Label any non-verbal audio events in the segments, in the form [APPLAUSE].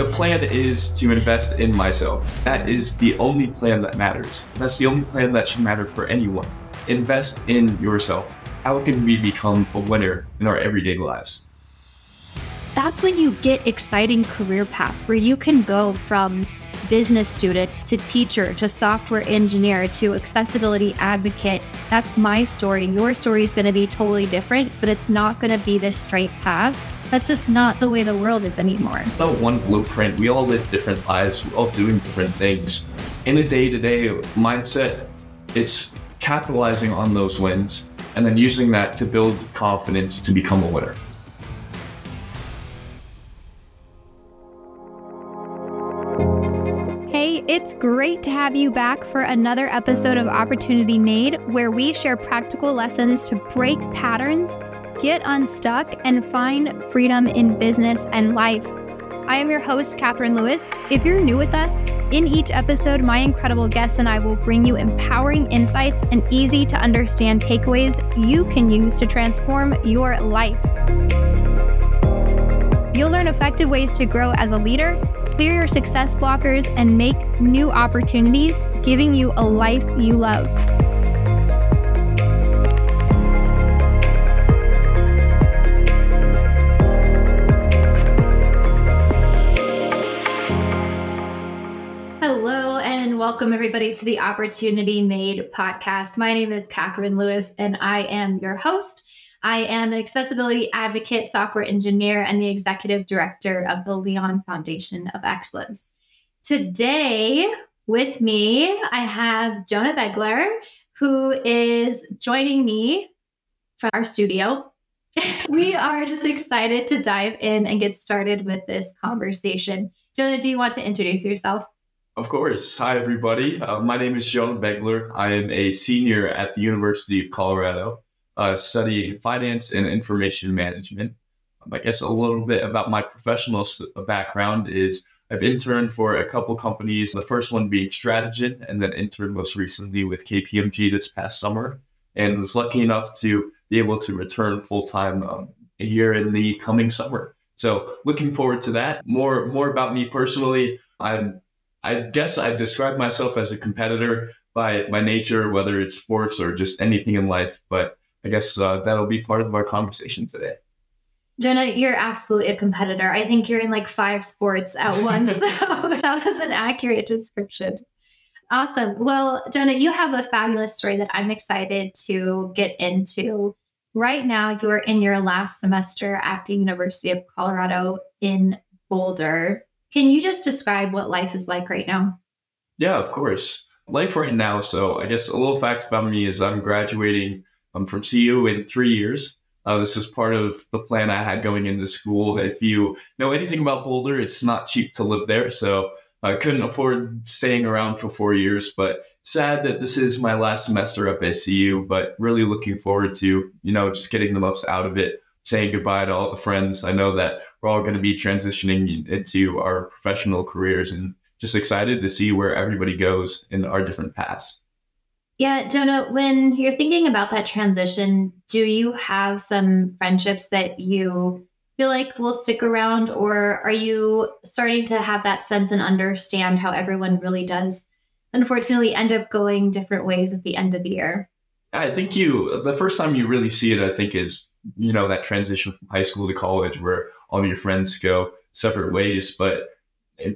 The plan is to invest in myself. That is the only plan that matters. That's the only plan that should matter for anyone. Invest in yourself. How can we become a winner in our everyday lives? That's when you get exciting career paths where you can go from business student to teacher to software engineer to accessibility advocate. That's my story. Your story is going to be totally different, but it's not going to be this straight path. That's just not the way the world is anymore. The one blueprint. We all live different lives. We're all doing different things. In a day to day mindset, it's capitalizing on those wins and then using that to build confidence to become a winner. Hey, it's great to have you back for another episode of Opportunity Made, where we share practical lessons to break patterns, get unstuck, and find freedom in business and life. I am your host, Catherine Lewis. If you're new with us, in each episode, my incredible guests and I will bring you empowering insights and easy to understand takeaways you can use to transform your life. You'll learn effective ways to grow as a leader clear your success blockers, and make new opportunities, giving you a life you love. Welcome everybody to the Opportunity Made podcast. My name is Catherine Lewis, and I am your host. I am an accessibility advocate, software engineer, and the executive director of the Leon Foundation of Excellence. Today, with me, I have Jonah Begler, who is joining me from our studio. [LAUGHS] we are just excited to dive in and get started with this conversation. Jonah, do you want to introduce yourself? Of course. Hi, everybody. Uh, my name is Jonah Begler. I am a senior at the University of Colorado uh, studying finance and information management. Um, I guess a little bit about my professional background is I've interned for a couple companies, the first one being Stratagen, and then interned most recently with KPMG this past summer, and was lucky enough to be able to return full time um, here in the coming summer. So looking forward to that. More more about me personally. I'm I guess I describe myself as a competitor by by nature, whether it's sports or just anything in life. But I guess uh, that'll be part of our conversation today. Jonah, you're absolutely a competitor. I think you're in like five sports at [LAUGHS] once. [LAUGHS] so that was an accurate description. Awesome. Well, Jonah, you have a fabulous story that I'm excited to get into. Right now, you're in your last semester at the University of Colorado in Boulder. Can you just describe what life is like right now? Yeah, of course. Life right now. So, I guess a little fact about me is I'm graduating I'm from CU in three years. Uh, this is part of the plan I had going into school. If you know anything about Boulder, it's not cheap to live there. So I couldn't afford staying around for four years. But sad that this is my last semester up at CU, but really looking forward to, you know, just getting the most out of it, saying goodbye to all the friends. I know that we're all going to be transitioning into our professional careers and just excited to see where everybody goes in our different paths. Yeah, Jonah, when you're thinking about that transition, do you have some friendships that you feel like will stick around, or are you starting to have that sense and understand how everyone really does, unfortunately, end up going different ways at the end of the year? I think you, the first time you really see it, I think, is, you know, that transition from high school to college where all of your friends go separate ways. But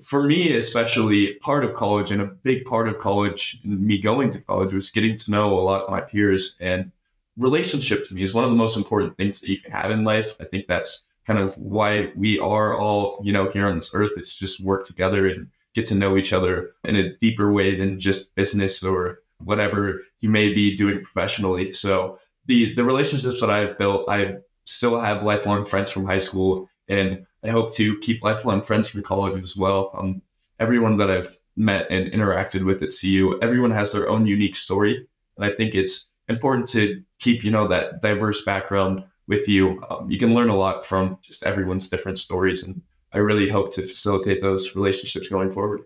for me, especially part of college and a big part of college, me going to college was getting to know a lot of my peers and relationship to me is one of the most important things that you can have in life. I think that's kind of why we are all, you know, here on this earth. It's just work together and get to know each other in a deeper way than just business or whatever you may be doing professionally. So the the relationships that I've built, I still have lifelong friends from high school and I hope to keep lifelong friends from college as well. Um, everyone that I've met and interacted with at CU, everyone has their own unique story, and I think it's important to keep you know that diverse background with you. Um, you can learn a lot from just everyone's different stories, and I really hope to facilitate those relationships going forward.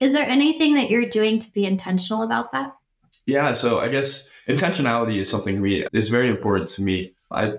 Is there anything that you're doing to be intentional about that? Yeah, so I guess intentionality is something we is very important to me. I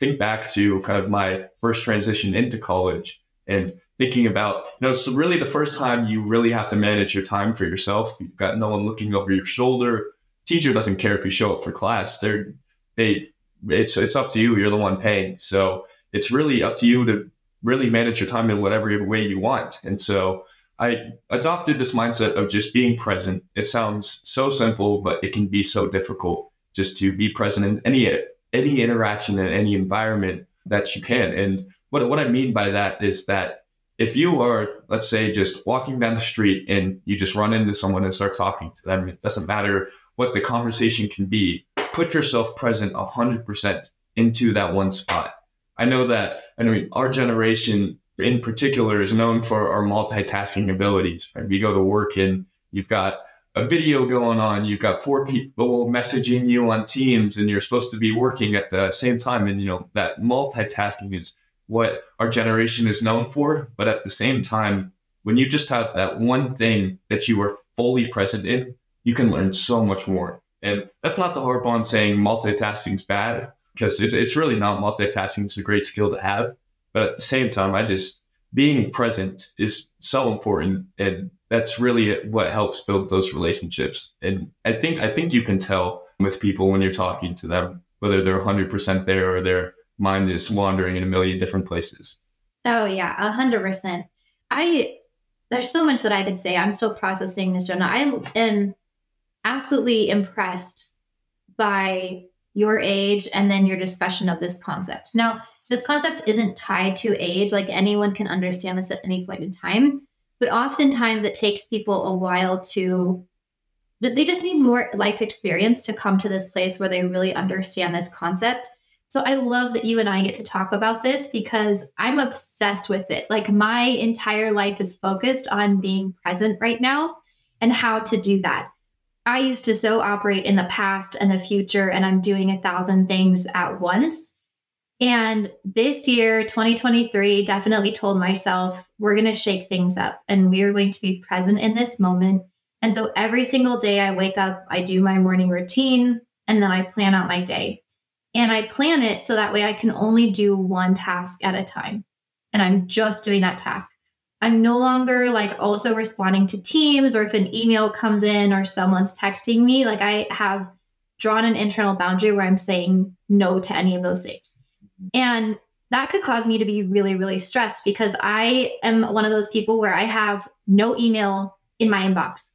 think back to kind of my first transition into college and thinking about, you know, it's really the first time you really have to manage your time for yourself. You've got no one looking over your shoulder. Teacher doesn't care if you show up for class. They're they it's it's up to you. You're the one paying. So it's really up to you to really manage your time in whatever way you want. And so I adopted this mindset of just being present. It sounds so simple, but it can be so difficult just to be present in any any interaction in any environment that you can. And what what I mean by that is that if you are, let's say, just walking down the street and you just run into someone and start talking to them, it doesn't matter what the conversation can be. Put yourself present 100% into that one spot. I know that, I mean, our generation in particular is known for our multitasking abilities. Right? We go to work and you've got a video going on, you've got four people messaging you on Teams, and you're supposed to be working at the same time. And you know that multitasking is what our generation is known for. But at the same time, when you just have that one thing that you are fully present in, you can learn so much more. And that's not to harp on saying multitasking is bad, because it, it's really not. Multitasking is a great skill to have. But at the same time, I just being present is so important, and that's really what helps build those relationships. And I think I think you can tell with people when you're talking to them whether they're 100% there or their mind is wandering in a million different places. Oh yeah, a hundred percent. I there's so much that I could say. I'm still processing this, Jonah. I am absolutely impressed by your age and then your discussion of this concept. Now, this concept isn't tied to age, like anyone can understand this at any point in time, but oftentimes it takes people a while to they just need more life experience to come to this place where they really understand this concept. So I love that you and I get to talk about this because I'm obsessed with it. Like my entire life is focused on being present right now and how to do that. I used to so operate in the past and the future, and I'm doing a thousand things at once. And this year, 2023, definitely told myself we're going to shake things up and we are going to be present in this moment. And so every single day I wake up, I do my morning routine and then I plan out my day. And I plan it so that way I can only do one task at a time. And I'm just doing that task. I'm no longer like also responding to teams or if an email comes in or someone's texting me, like I have drawn an internal boundary where I'm saying no to any of those things. And that could cause me to be really, really stressed because I am one of those people where I have no email in my inbox.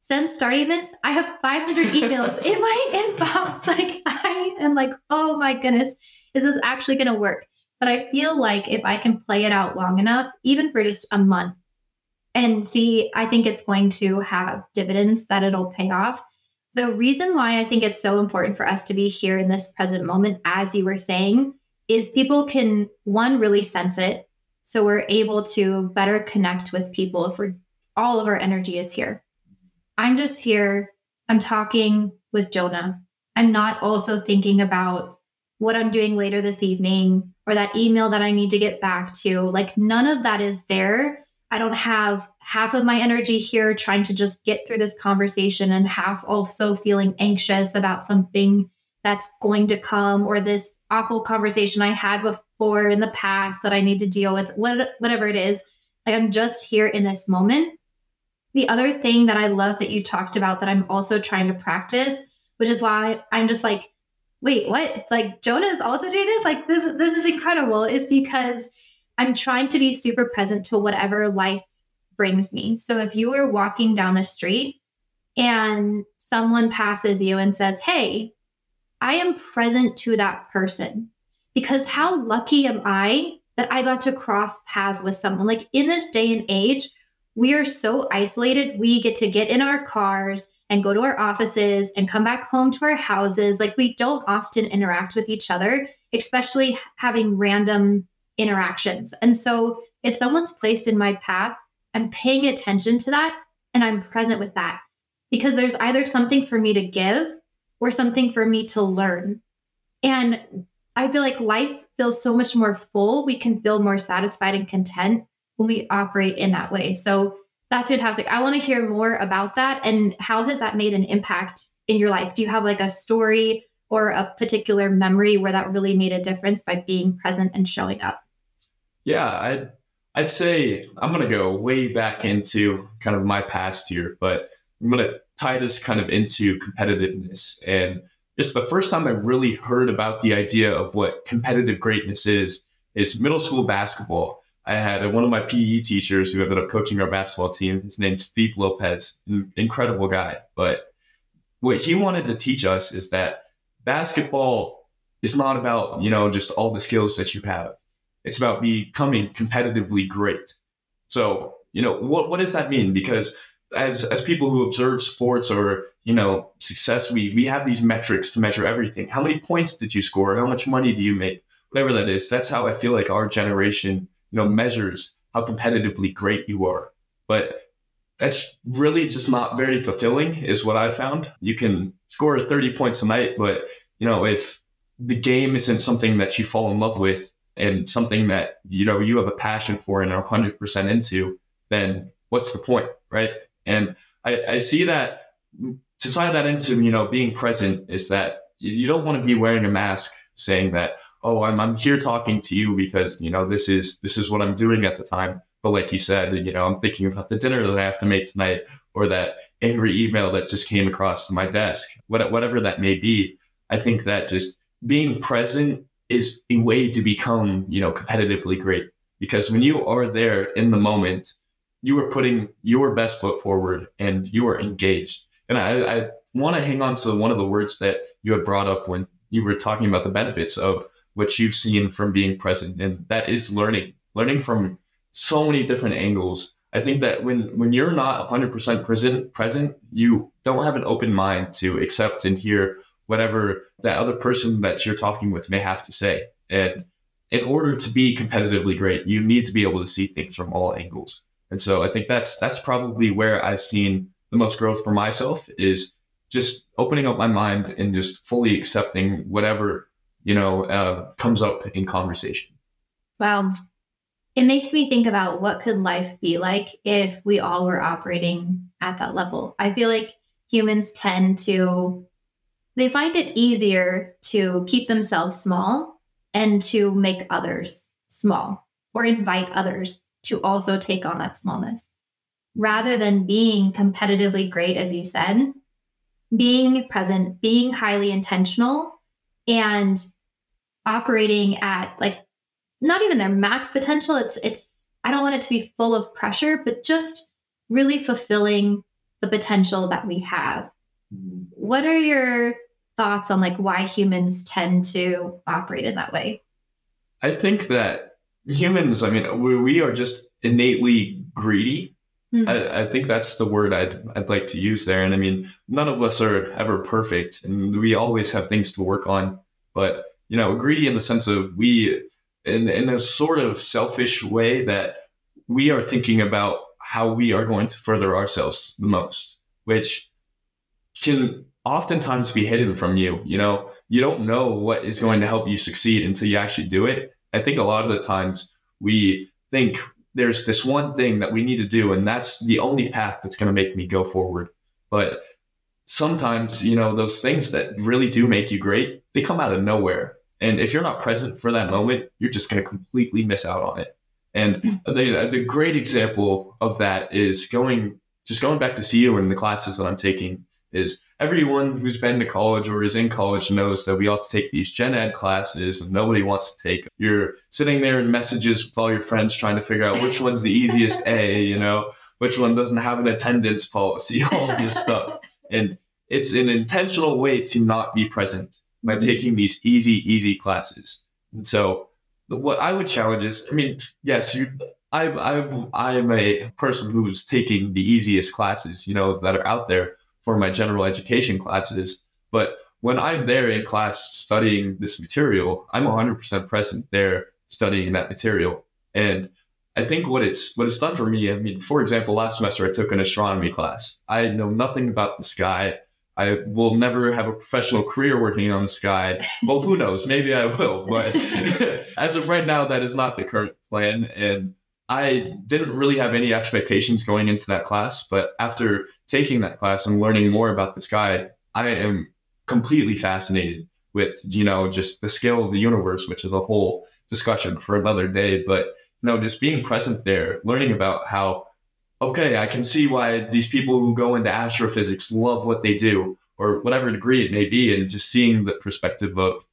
Since starting this, I have 500 [LAUGHS] emails in my inbox. [LAUGHS] Like, I am like, oh my goodness, is this actually going to work? But I feel like if I can play it out long enough, even for just a month, and see, I think it's going to have dividends that it'll pay off. The reason why I think it's so important for us to be here in this present moment, as you were saying, is people can, one, really sense it. So we're able to better connect with people if we're all of our energy is here. I'm just here, I'm talking with Jonah. I'm not also thinking about what I'm doing later this evening or that email that I need to get back to. Like none of that is there. I don't have half of my energy here trying to just get through this conversation and half also feeling anxious about something that's going to come or this awful conversation I had before in the past that I need to deal with, what, whatever it is. Like I'm just here in this moment. The other thing that I love that you talked about that I'm also trying to practice, which is why I'm just like, wait, what? Like Jonah is also doing this? Like this this is incredible, is because I'm trying to be super present to whatever life brings me. So if you were walking down the street and someone passes you and says, Hey, I am present to that person because how lucky am I that I got to cross paths with someone? Like in this day and age, we are so isolated. We get to get in our cars and go to our offices and come back home to our houses. Like we don't often interact with each other, especially having random interactions. And so if someone's placed in my path, I'm paying attention to that and I'm present with that because there's either something for me to give or something for me to learn. And I feel like life feels so much more full. We can feel more satisfied and content when we operate in that way. So that's fantastic. I want to hear more about that and how has that made an impact in your life? Do you have like a story or a particular memory where that really made a difference by being present and showing up? Yeah, I'd I'd say I'm to go way back into kind of my past here, but I'm to tie this kind of into competitiveness. And it's the first time I really heard about the idea of what competitive greatness is, is middle school basketball. I had one of my PE teachers who ended up coaching our basketball team. His name's Steve Lopez, incredible guy. But what he wanted to teach us is that basketball is not about, you know, just all the skills that you have. It's about becoming competitively great. So, you know, what, what does that mean? Because as as people who observe sports or you know success we we have these metrics to measure everything. How many points did you score? How much money do you make? Whatever that is that's how i feel like our generation you know measures how competitively great you are. But that's really just not very fulfilling is what i found. You can score 30 points a night but you know if the game isn't something that you fall in love with and something that you know you have a passion for and are 100% into then what's the point right and I, I see that to tie that into, you know, being present is that you don't want to be wearing a mask saying that, oh, I'm, I'm here talking to you because, you know, this is, this is what I'm doing at the time. But like you said, you know, I'm thinking about the dinner that I have to make tonight or that angry email that just came across my desk, whatever that may be. I think that just being present is a way to become, you know, competitively great. Because when you are there in the moment, you are putting your best foot forward and you are engaged. And I, I want to hang on to one of the words that you had brought up when you were talking about the benefits of what you've seen from being present, and that is learning, learning from so many different angles. I think that when when you're not 100% present, present, you don't have an open mind to accept and hear whatever that other person that you're talking with may have to say. And in order to be competitively great, you need to be able to see things from all angles. And so I think that's that's probably where I've seen the most growth for myself is just opening up my mind and just fully accepting whatever you know uh, comes up in conversation. Wow, it makes me think about what could life be like if we all were operating at that level. I feel like humans tend to they find it easier to keep themselves small and to make others small or invite others to also take on that smallness. Rather than being competitively great, as you said, being present, being highly intentional, and operating at like not even their max potential. It's, it's, I don't want it to be full of pressure, but just really fulfilling the potential that we have. Mm-hmm. What are your thoughts on like why humans tend to operate in that way? I think that humans, I mean, we, we are just innately greedy. Mm-hmm. I, I, think that's the word I'd, I'd like to use there. And I mean, none of us are ever perfect and we always have things to work on. But, you know, greedy in the sense of we, in, in a sort of selfish way, that we are thinking about how we are going to further ourselves the most, which can oftentimes be hidden from you. You know, you don't know what is going to help you succeed until you actually do it. I think a lot of the times we think there's this one thing that we need to do, and that's the only path that's going to make me go forward. But sometimes, you know, those things that really do make you great, they come out of nowhere. And if you're not present for that moment, you're just going to completely miss out on it. And hmm. the, the great example of that is going, just going back to CU in the classes that I'm taking is everyone who's been to college or is in college knows that we all have to take these gen ed classes and nobody wants to take them. You're sitting there in messages with all your friends trying to figure out which one's the easiest A, you know, which one doesn't have an attendance policy, [LAUGHS] all this stuff. And it's an intentional way to not be present by mm-hmm. taking these easy, easy classes. And so what I would challenge is, I mean, yes, you I've I've I'm a person who's taking the easiest classes, you know, that are out there for my general education classes. But when I'm there in class studying this material, I'm 100% present there studying that material. And I think what it's what it's done for me. I mean, for example, last semester I took an astronomy class. I know nothing about the sky. I will never have a professional career working on the sky. Well, who knows? Maybe I will. But [LAUGHS] as of right now, that is not the current plan. And I didn't really have any expectations going into that class, but after taking that class and learning more about this guy, I am completely fascinated with, you know, just the scale of the universe, which is a whole discussion for another day. But you know, just being present there, learning about how, okay, I can see why these people who go into astrophysics love what they do or whatever degree it may be, and just seeing the perspective of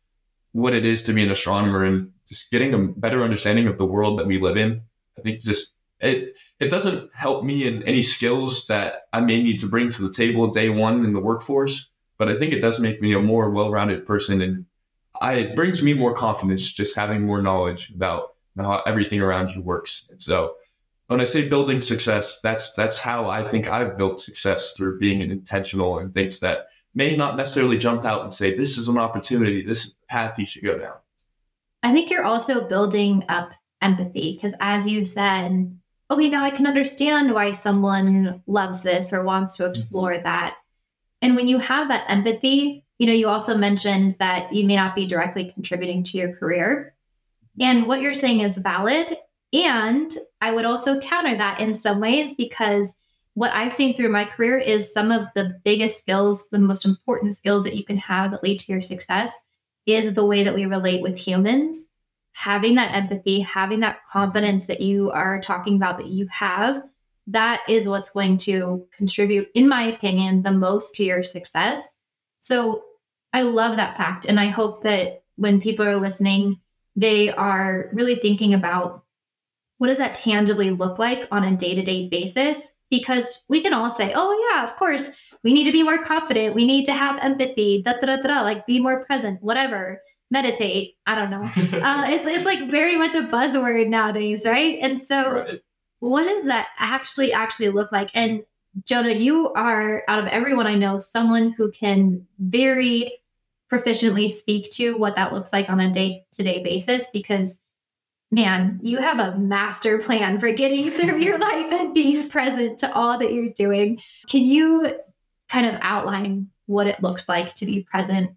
what it is to be an astronomer and just getting a better understanding of the world that we live in. I think just it it doesn't help me in any skills that I may need to bring to the table day one in the workforce, but I think it does make me a more well-rounded person and I, it brings me more confidence just having more knowledge about how everything around you works. And so when I say building success, that's that's how I think I've built success through being intentional and things that may not necessarily jump out and say, this is an opportunity, this is the path you should go down. I think you're also building up empathy because as you said, okay, now I can understand why someone loves this or wants to mm-hmm. explore mm-hmm. that. And when you have that empathy, you know, you also mentioned that you may not be directly contributing to your career. And what you're saying is valid. And I would also counter that in some ways because what I've seen through my career is some of the biggest skills, the most important skills that you can have that lead to your success is the way that we relate with humans. Having that empathy, having that confidence that you are talking about that you have, that is what's going to contribute, in my opinion, the most to your success. So I love that fact. And I hope that when people are listening, they are really thinking about what does that tangibly look like on a day to day basis? Because we can all say, oh, yeah, of course, we need to be more confident. We need to have empathy, da, da, da, da, like be more present, whatever, meditate. I don't know. [LAUGHS] uh, it's, it's like very much a buzzword nowadays, right? And so, right. what does that actually actually look like? And Jonah, you are out of everyone I know, someone who can very proficiently speak to what that looks like on a day to day basis because man, you have a master plan for getting [LAUGHS] through your life and being present to all that you're doing. Can you kind of outline what it looks like to be present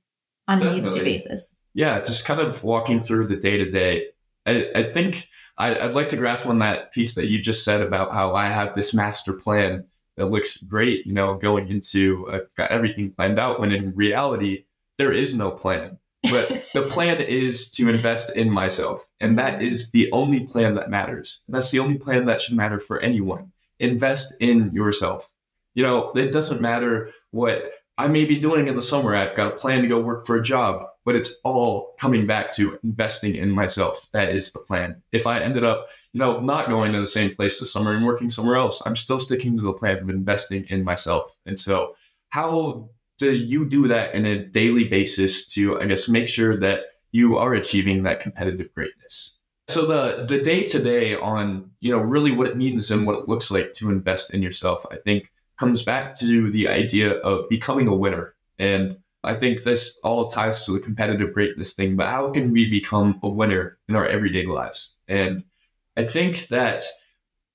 on a day to day basis? Yeah, just kind of walking through the day to day. I think I, would like to grasp on that piece that you just said about how I have this master plan that looks great, you know, going into, I've got everything planned out when in reality, there is no plan but the [LAUGHS] plan is to invest in myself. And that mm-hmm. is the only plan that matters. And that's the only plan that should matter for anyone. Invest in yourself. You know, it doesn't matter what I may be doing in the summer. I've got a plan to go work for a job, but it's all coming back to investing in myself. That is the plan. If I ended up, you know, not going to the same place this summer and working somewhere else, I'm still sticking to the plan of investing in myself. And so, how do you do that in a daily basis to, I guess, make sure that you are achieving that competitive greatness? So the the day to day on you know really what it means and what it looks like to invest in yourself, I think comes back to the idea of becoming a winner. And I think this all ties to the competitive greatness thing. But how can we become a winner in our everyday lives? And I think that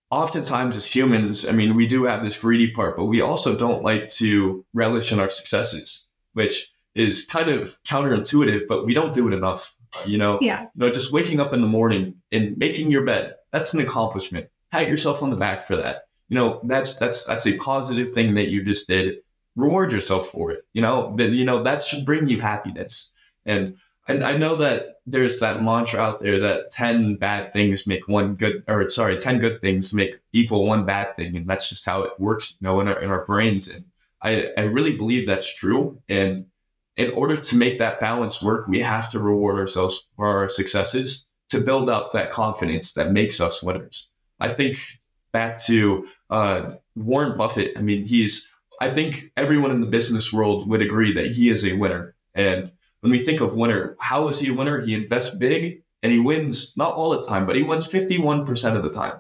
oftentimes as humans, I mean, we do have this greedy part, but we also don't like to relish in our successes, which is kind of counterintuitive, but we don't do it enough. You know, yeah. You know, just waking up in the morning and making your bed, that's an accomplishment. Pat yourself on the back for that. You know, that's that's that's a positive thing that you just did. Reward yourself for it. You know, that you know that should bring you happiness. And and I know that there's that mantra out there that 10 bad things make one good, or sorry, 10 good things make equal one bad thing. And that's just how it works, you know, in our, in our brains. And I, I really believe that's true. And in order to make that balance work, we have to reward ourselves for our successes to build up that confidence that makes us winners. I think back to uh, Warren Buffett. I mean, he's, I think everyone in the business world would agree that he is a winner. And when we think of winner, how is he a winner? He invests big and he wins not all the time, but he wins 51% of the time.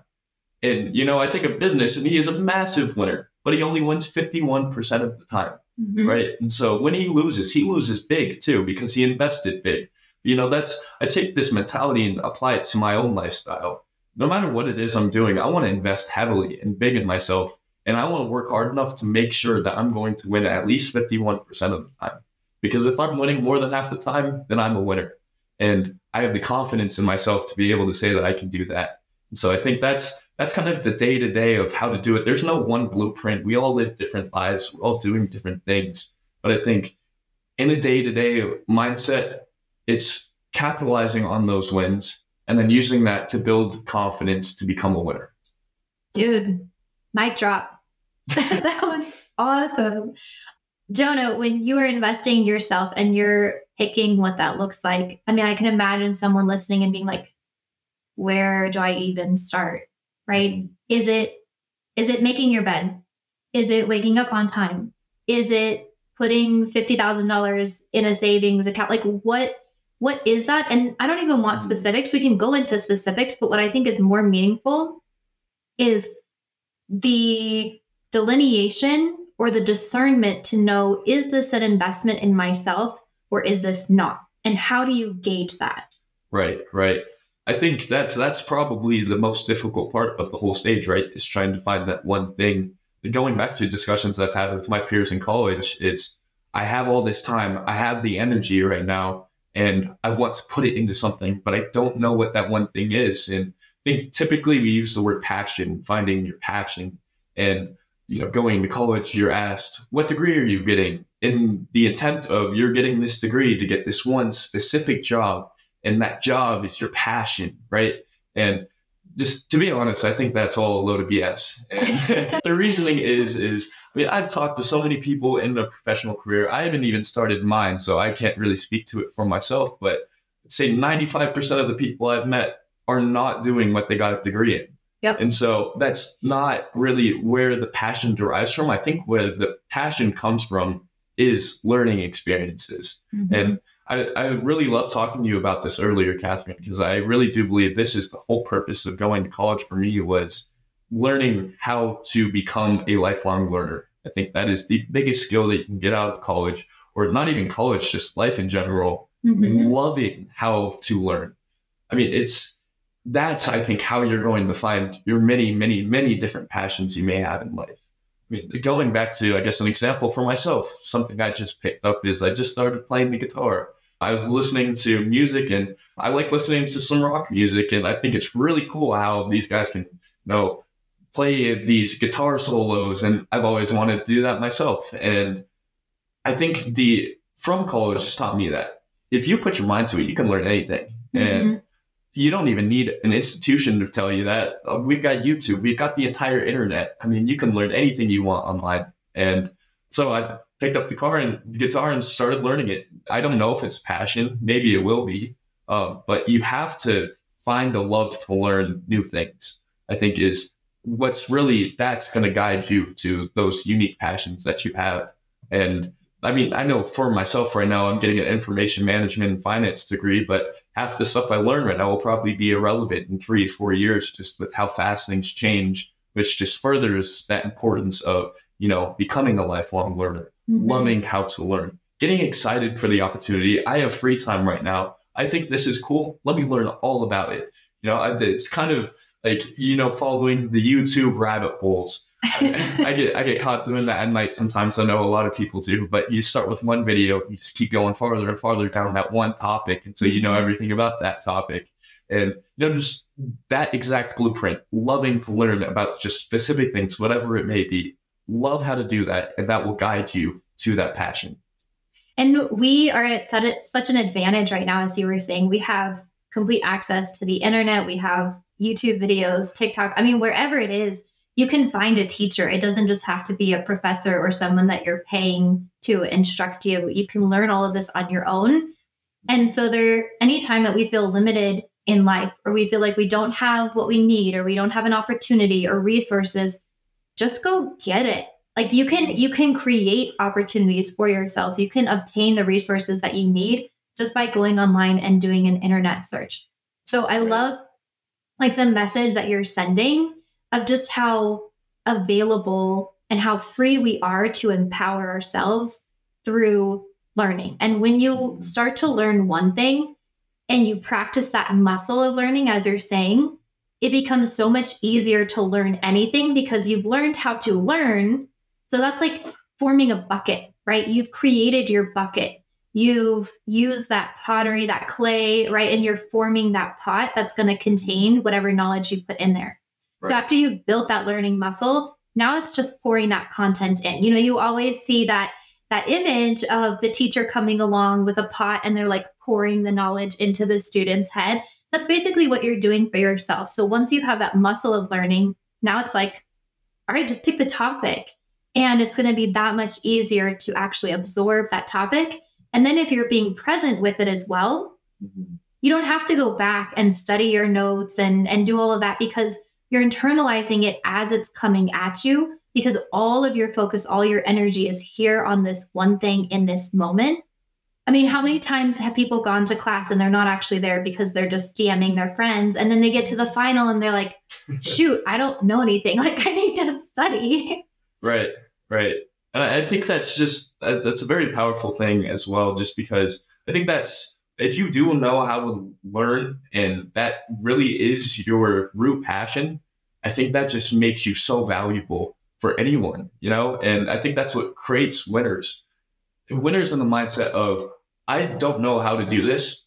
And, you know, I think of business and he is a massive winner, but he only wins 51% of the time. Mm-hmm. Right. And so when he loses, he loses big too because he invested big. You know, that's, I take this mentality and apply it to my own lifestyle. No matter what it is I'm doing, I want to invest heavily and big in myself. And I want to work hard enough to make sure that I'm going to win at least 51% of the time. Because if I'm winning more than half the time, then I'm a winner. And I have the confidence in myself to be able to say that I can do that. And so I think that's that's kind of the day to day of how to do it. There's no one blueprint. We all live different lives. We're all doing different things. But I think in a day to day mindset, it's capitalizing on those wins and then using that to build confidence to become a winner. Dude, mic drop. [LAUGHS] [LAUGHS] that was awesome. Jonah, when you are investing yourself and you're picking what that looks like, I mean, I can imagine someone listening and being like, where do I even start? Right? Is it is it making your bed? Is it waking up on time? Is it putting $50,000 in a savings account? Like what what is that? And I don't even want mm-hmm. specifics. We can go into specifics, but what I think is more meaningful is the delineation or the discernment to know is this an investment in myself or is this not? And how do you gauge that? Right, right. I think that's that's probably the most difficult part of the whole stage, right? Is trying to find that one thing. Going back to discussions I've had with my peers in college, it's I have all this time, I have the energy right now, and I want to put it into something, but I don't know what that one thing is. And I think typically we use the word passion, finding your passion. And you know, going to college, you're asked, what degree are you getting? In the intent of you're getting this degree to get this one specific job, and that job is your passion, right? And just to be honest, I think that's all a load of BS. And [LAUGHS] the reasoning is, is I mean, I've talked to so many people in a professional career. I haven't even started mine, so I can't really speak to it for myself. But say 95% of the people I've met are not doing what they got a degree in. Yep. And so that's not really where the passion derives from. I think where the passion comes from is learning experiences. Mm-hmm. And I, I really love talking to you about this earlier, Catherine, because I really do believe this is the whole purpose of going to college for me was learning how to become a lifelong learner. I think that is the biggest skill that you can get out of college, or not even college, just life in general. Mm-hmm. Loving how to learn. I mean, it's that's I think how you're going to find your many, many, many different passions you may have in life. I mean, going back to I guess an example for myself, something I just picked up is I just started playing the guitar. I was listening to music and I like listening to some rock music and I think it's really cool how these guys can you know play these guitar solos and I've always wanted to do that myself. And I think the from college just taught me that if you put your mind to it, you can learn anything. Mm-hmm. And you don't even need an institution to tell you that. Uh, we've got YouTube, we've got the entire internet. I mean, you can learn anything you want online. And so I picked up the car and the guitar and started learning it. I don't know if it's passion, maybe it will be, uh, but you have to find the love to learn new things. I think is what's really that's going to guide you to those unique passions that you have. And I mean, I know for myself right now, I'm getting an information management and finance degree, but half the stuff I learn right now will probably be irrelevant in three, four years, just with how fast things change, which just furthers that importance of, you know, becoming a lifelong learner, mm-hmm. loving how to learn, getting excited for the opportunity. I have free time right now. I think this is cool. Let me learn all about it. You know, it's kind of like, you know, following the YouTube rabbit holes I get I get caught doing that at night sometimes. I know a lot of people do, but you start with one video, you just keep going farther and farther down that one topic until you know mm-hmm. everything about that topic. And you know, just that exact blueprint, loving to learn about just specific things, whatever it may be. Love how to do that, and that will guide you to that passion. And we are at such an advantage right now, as you were saying. We have complete access to the internet. We have YouTube videos, TikTok. I mean, wherever it is, you can find a teacher. It doesn't just have to be a professor or someone that you're paying to instruct you. You can learn all of this on your own. And so there anytime that we feel limited in life or we feel like we don't have what we need or we don't have an opportunity or resources, just go get it. Like you can you can create opportunities for yourselves. You can obtain the resources that you need just by going online and doing an internet search. So I love like the message that you're sending of just how available and how free we are to empower ourselves through learning. And when you mm-hmm. start to learn one thing and you practice that muscle of learning, as you're saying, it becomes so much easier to learn anything because you've learned how to learn. So that's like forming a bucket, right? You've created your bucket. You've used that pottery, that clay, right? And you're forming that pot that's going to contain whatever knowledge you put in there. So after you've built that learning muscle, now it's just pouring that content in. You know, you always see that that image of the teacher coming along with a pot and they're like pouring the knowledge into the student's head. That's basically what you're doing for yourself. So once you have that muscle of learning, now it's like, all right, just pick the topic. And it's going to be that much easier to actually absorb that topic. And then if you're being present with it as well, mm-hmm. you don't have to go back and study your notes and, and do all of that because you're internalizing it as it's coming at you because all of your focus, all your energy is here on this one thing in this moment. I mean, how many times have people gone to class and they're not actually there because they're just DMing their friends and then they get to the final and they're like, [LAUGHS] shoot, I don't know anything. [LAUGHS] Like, I need to study. Right, right. And I think that's just, that's a very powerful thing as well, just because I think that's, if you do know how to learn and that really is your root passion, I think that just makes you so valuable for anyone, you know? And I think that's what creates winners. Winners in the mindset of, I don't know how to do this.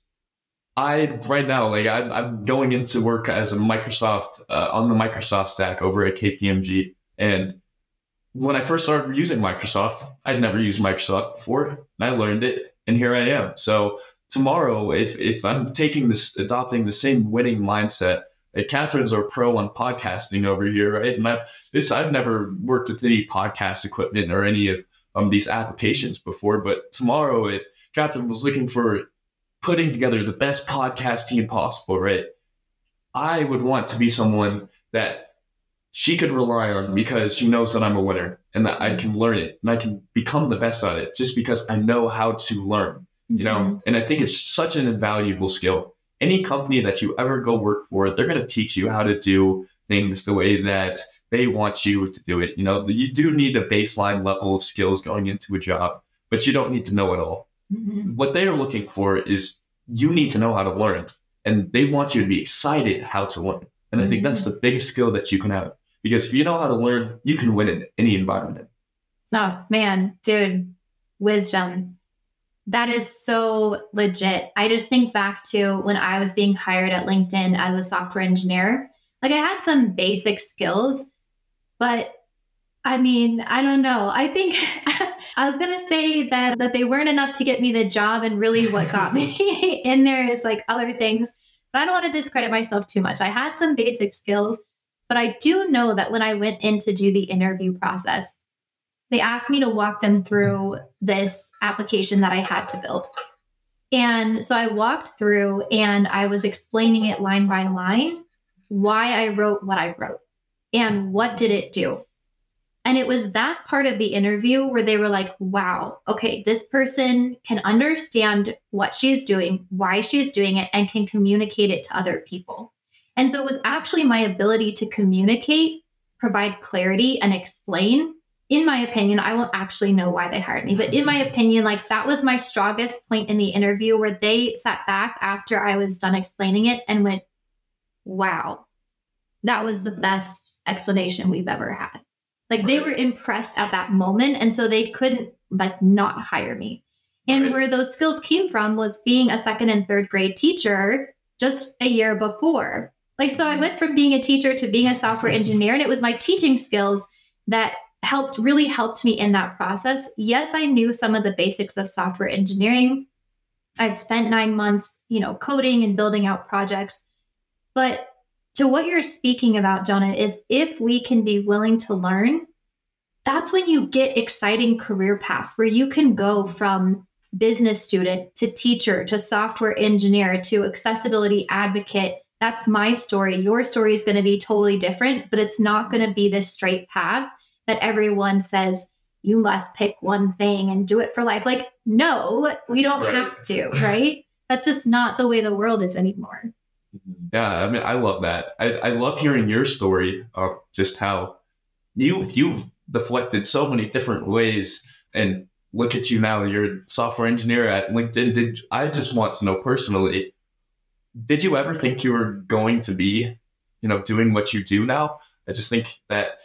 I, right now, like I'm, I'm going into work as a Microsoft, uh, on the Microsoft stack over at KPMG. And when I first started using Microsoft, I'd never used Microsoft before. And I learned it, and here I am. So tomorrow, if if I'm taking this, adopting the same winning mindset Hey, Catherine's our pro on podcasting over here, right? And I've this I've never worked with any podcast equipment or any of um, these applications before. But tomorrow, if Catherine was looking for putting together the best podcast team possible, right? I would want to be someone that she could rely on because she knows that I'm a winner and that I can learn it and I can become the best at it just because I know how to learn, you know? And I think it's such an invaluable skill any company that you ever go work for, they're going to teach you how to do things the way that they want you to do it. You know, you do need a baseline level of skills going into a job, but you don't need to know it all. Mm-hmm. What they are looking for is you need to know how to learn, and they want you to be excited how to learn. And I think that's mm-hmm. the biggest skill that you can have because if you know how to learn, you can win in any environment. Oh man, dude, wisdom. That is so legit. I just think back to when I was being hired at LinkedIn as a software engineer. Like I had some basic skills, but I mean, I don't know. I think [LAUGHS] I was gonna say that that they weren't enough to get me the job, and really what got me [LAUGHS] [LAUGHS] in there is like other things. But I don't want to discredit myself too much. I had some basic skills, but I do know that when I went in to do the interview process, they asked me to walk them through this application that I had to build. And so I walked through and I was explaining it line by line why I wrote what I wrote and what did it do. And it was that part of the interview where they were like, wow, okay, this person can understand what she's doing, why she's doing it, and can communicate it to other people. And so it was actually my ability to communicate, provide clarity, and explain in my opinion, I won't actually know why they hired me, but in my opinion, like that was my strongest point in the interview where they sat back after I was done explaining it and went, wow, that was the best explanation we've ever had. Like they were impressed at that moment. And so they couldn't like not hire me. And where those skills came from was being a second and third grade teacher just a year before. Like, so I mm-hmm. went from being a teacher to being a software engineer, and it was my teaching skills that helped really helped me in that process. Yes, I knew some of the basics of software engineering. I'd spent 9 months, you know, coding and building out projects. But to what you're speaking about, Jonah, is if we can be willing to learn, that's when you get exciting career paths where you can go from business student to teacher to software engineer to accessibility advocate. That's my story. Your story is going to be totally different, but it's not going to be this straight path that everyone says you must pick one thing and do it for life. Like, no, we don't right. have to, right? That's just not the way the world is anymore. Mm-hmm. Yeah, I mean, I love that. I, I love hearing your story of just how you you've deflected so many different ways. And look at you now, you're a software engineer at LinkedIn. Did I just want to know personally? Did you ever think you were going to be, you know, doing what you do now? I just think that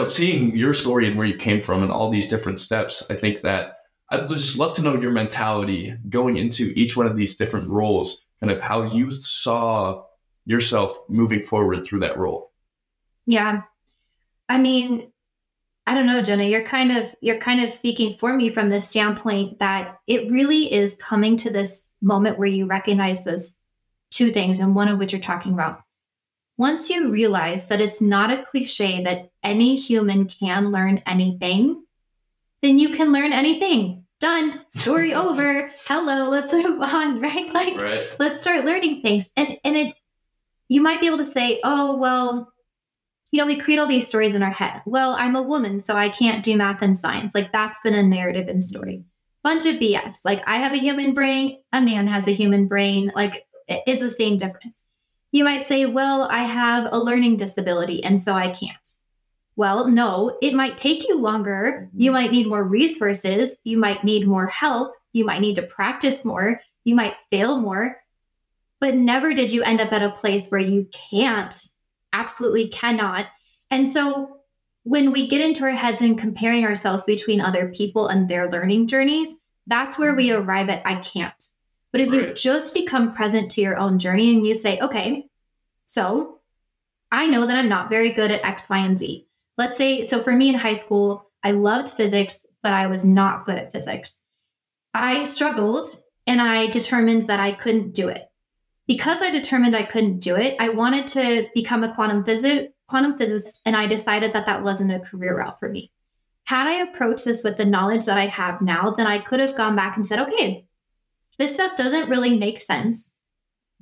know, seeing your story and where you came from and all these different steps, I think that I'd just love to know your mentality going into each one of these different roles, kind of how you saw yourself moving forward through that role. Yeah. I mean, I don't know, Jonah, you're kind of you're kind of speaking for me from the standpoint that it really is coming to this moment where you recognize those two things, and one of which you're talking about. Once you realize that it's not a cliche that any human can learn anything, then you can learn anything. Done. Story [LAUGHS] over. Hello, let's [LAUGHS] move on, right? Like Right. let's start learning things. And and it you might be able to say, "Oh, well, you know, we create all these stories in our head. Well, I'm a woman, so I can't do math and science." Like that's been a narrative and story. Bunch of BS. Like I have a human brain, a man has a human brain. Like it's the same difference. You might say, "Well, I have a learning disability and so I can't." Well, no, it might take you longer. You mm-hmm. might need more resources. You might need more help. You might need to practice more. You might fail more. But never did you end up at a place where you can't, absolutely cannot. And so when we get into our heads and comparing ourselves between other people and their learning journeys, that's where we mm-hmm. arrive at I can't. But if you just become present to your own journey and you say, okay, so I know that I'm not very good at X, Y, and Z. Let's say, so for me in high school, I loved physics, but I was not good at physics. I struggled and I determined that I couldn't do it. Because I determined I couldn't do it, I wanted to become a quantum quantum physicist and I decided that that wasn't a career route for me. Had I approached this with the knowledge that I have now, then I could have gone back and said, "Okay, this stuff doesn't really make sense.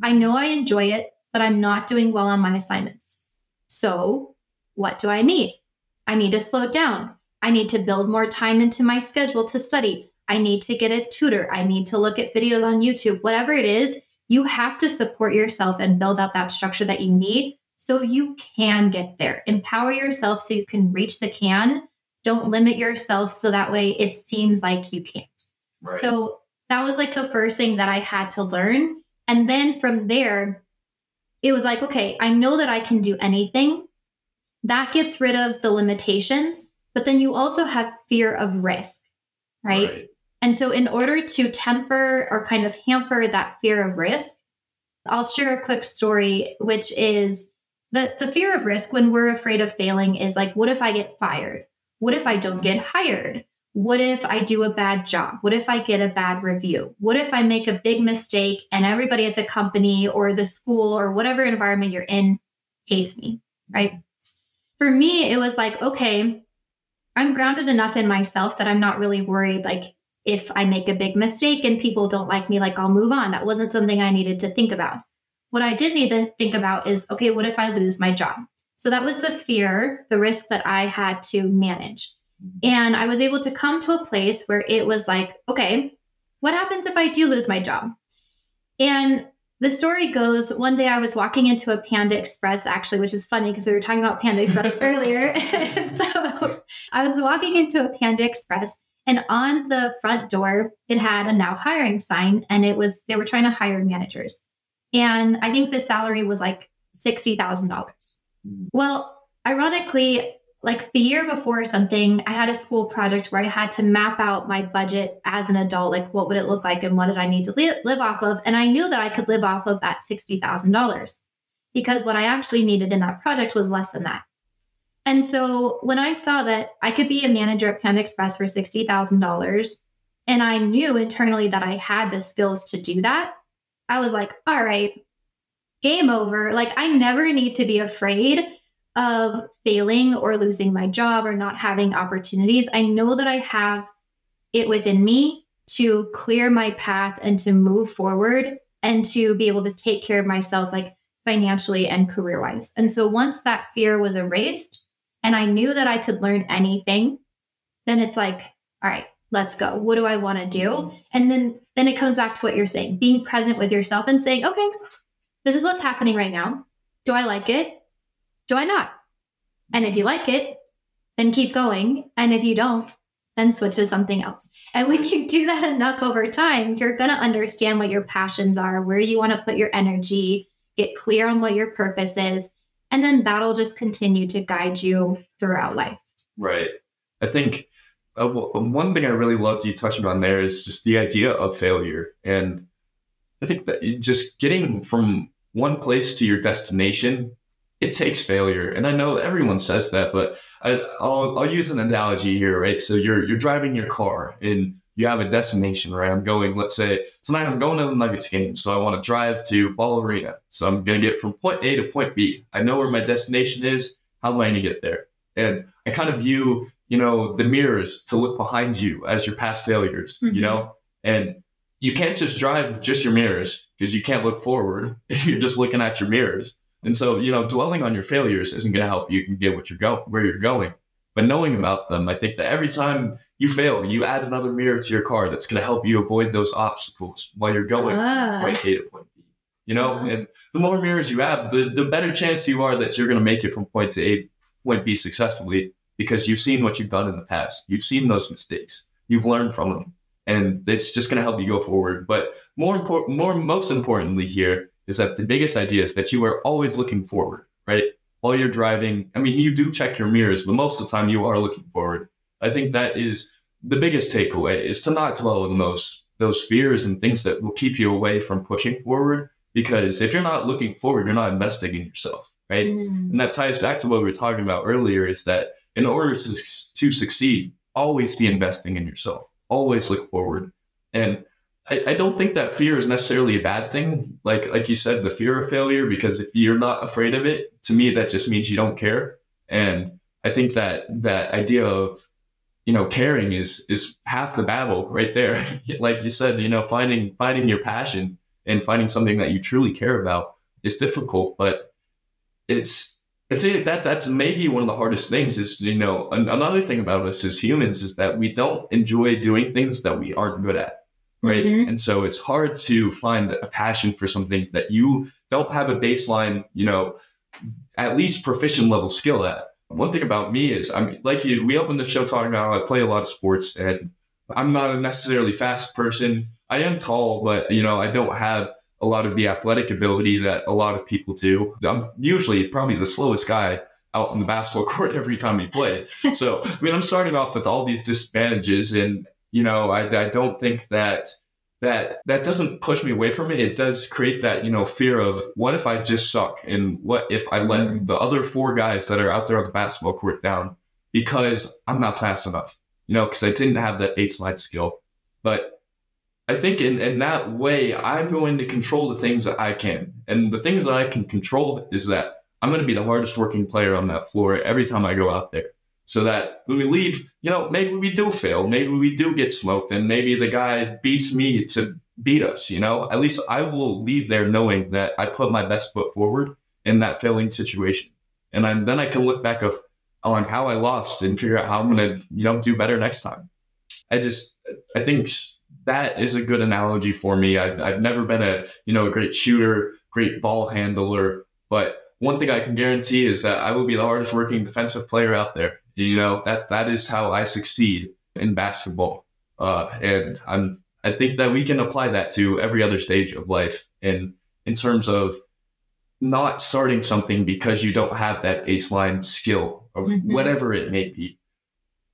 I know I enjoy it, but I'm not doing well on my assignments. So, what do I need? I need to slow down. I need to build more time into my schedule to study. I need to get a tutor. I need to look at videos on YouTube. Whatever it is, you have to support yourself and build out that structure that you need so you can get there. Empower yourself so you can reach the can. Don't limit yourself so that way it seems like you can't. Right. So that was like the first thing that I had to learn. And then from there, it was like, okay, I know that I can do anything. That gets rid of the limitations, but then you also have fear of risk, right? And so, in order to temper or kind of hamper that fear of risk, I'll share a quick story, which is the, the fear of risk when we're afraid of failing is like, what if I get fired? What if I don't get hired? What if I do a bad job? What if I get a bad review? What if I make a big mistake and everybody at the company or the school or whatever environment you're in hates me, right? For me, it was like, okay, I'm grounded enough in myself that I'm not really worried. Like, if I make a big mistake and people don't like me, like I'll move on. That wasn't something I needed to think about. What I did need to think about is okay, what if I lose my job? So that was the fear, the risk that I had to manage. And I was able to come to a place where it was like, okay, what happens if I do lose my job? And the story goes one day I was walking into a Panda Express, actually, which is funny because we were talking about Panda Express [LAUGHS] earlier. [LAUGHS] so [LAUGHS] I was walking into a Panda Express, and on the front door, it had a now hiring sign, and it was they were trying to hire managers. And I think the salary was like $60,000. Mm. Well, ironically, like the year before or something, I had a school project where I had to map out my budget as an adult. Like, what would it look like and what did I need to li- live off of? And I knew that I could live off of that $60,000 because what I actually needed in that project was less than that. And so when I saw that I could be a manager at Panda Express for $60,000, and I knew internally that I had the skills to do that, I was like, all right, game over. Like, I never need to be afraid of failing or losing my job or not having opportunities. I know that I have it within me to clear my path and to move forward and to be able to take care of myself, like financially and career wise. And so once that fear was erased and I knew that I could learn anything, then it's like, all right, let's go. What do I want to do? Mm-hmm. And then then it comes back to what you're saying, being present with yourself and saying, okay, this is what's happening right now. Do I like it? Do I not? And if you like it, then keep going. And if you don't, then switch to something else. And when you do that enough over time, you're going to understand what your passions are, where you want to put your energy, get clear on what your purpose is. And then that'll just continue to guide you throughout life. Right. I think uh, w- one thing I really loved you touching on there is just the idea of failure. And I think that just getting from one place to your destination, it takes failure. And I know everyone says that, but I, I'll, I'll use an analogy here, right? So you're, you're driving your car and you have a destination, right? I'm going, let's say tonight I'm going to the Nuggets game. So I want to drive to Ball Arena. So I'm going to get from point A to point B. I know where my destination is. How am I going to get there? And I kind of view, you know, the mirrors to look behind you as your past failures, mm-hmm. you know? And you can't just drive just your mirrors because you can't look forward [LAUGHS] if you're just looking at your mirrors. And so, you know, dwelling on your failures isn't going to help you get what you're going where you're going. But knowing about them, I think that every time you fail, you add another mirror to your car that's going to help you avoid those obstacles while you're going ah. point A to point B. You know, ah. and the more mirrors you have, the, the better chance you are that you're going to make it from point to A, point B successfully because you've seen what you've done in the past. You've seen those mistakes. You've learned from them and it's just going to help you go forward. But more important, more most importantly here is that the biggest idea is that you are always looking forward, right? While you're driving, I mean, you do check your mirrors, but most of the time you are looking forward. I think that is the biggest takeaway is to not dwell on those those fears and things that will keep you away from pushing forward. Because if you're not looking forward, you're not investing in yourself, right? Mm. And that ties back to what we were talking about earlier: is that in order to, to succeed, always be investing in yourself always look forward. And I, I don't think that fear is necessarily a bad thing. Like like you said, the fear of failure, because if you're not afraid of it, to me that just means you don't care. And I think that that idea of you know caring is is half the battle right there. [LAUGHS] like you said, you know, finding finding your passion and finding something that you truly care about is difficult, but it's I think that that's maybe one of the hardest things is, you know, another thing about us as humans is that we don't enjoy doing things that we aren't good at. Right. Mm-hmm. And so it's hard to find a passion for something that you don't have a baseline, you know, at least proficient level skill at. One thing about me is, I'm like you, we opened the show talking about I play a lot of sports and I'm not a necessarily fast person. I am tall, but, you know, I don't have a lot of the athletic ability that a lot of people do. I'm usually probably the slowest guy out on the basketball [LAUGHS] court every time we play. So, I mean, I'm starting off with all these disadvantages, and you know, I, I don't think that that that doesn't push me away from it. It does create that you know fear of what if I just suck, and what if I let mm-hmm. the other four guys that are out there on the basketball court down because I'm not fast enough, you know, because I didn't have that eight slide skill. But I think in, in that way, I'm going to control the things that I can. And the things that I can control is that I'm going to be the hardest working player on that floor every time I go out there. So that when we leave, you know, maybe we do fail, maybe we do get smoked, and maybe the guy beats me to beat us, you know, at least I will leave there knowing that I put my best foot forward in that failing situation. And I, then I can look back of on how I lost and figure out how I'm to, you know, do better next time. I just, I think that is a good analogy for me. I've, I've never been a you know a great shooter, great ball handler, but one thing I can guarantee is that I will be the hardest working defensive player out there. You know that that is how I succeed in basketball, uh, and I'm I think that we can apply that to every other stage of life. And in terms of not starting something because you don't have that baseline skill of mm-hmm. whatever it may be.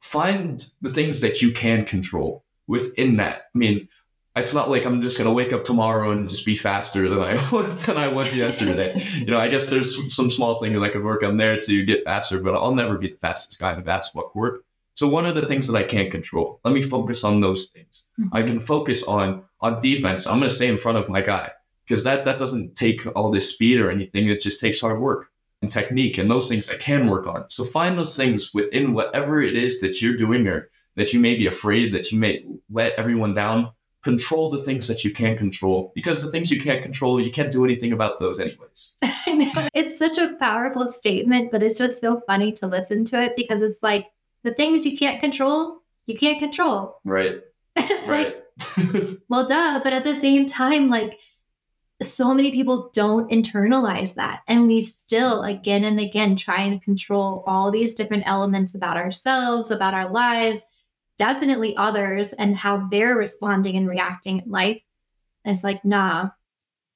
Find the things that you can control within that. I mean, it's not like I'm just gonna wake up tomorrow and just be faster than I [LAUGHS] than I was yesterday. you know, I guess there's some small things I could work on there to get faster, but I'll never be the fastest guy in the basketball court. So one of the things that I can't control, let me focus on those things. Mm-hmm. I can focus on on defense. I'm gonna stay in front of my guy because that that doesn't take all this speed or anything. It just takes hard work and technique and those things I can work on. So find those things within whatever it is that you're doing or that you may be afraid that you may let everyone down control the things that you can control because the things you can't control you can't do anything about those anyways. [LAUGHS] It's such a powerful statement but it's just so funny to listen to it because it's like the things you can't control you can't control. Right. [LAUGHS] It's right. like [LAUGHS] well duh but at the same time like so many people don't internalize that and we still again and again try and control all these different elements about ourselves about our lives definitely others and how they're responding and reacting in life. It's like, nah,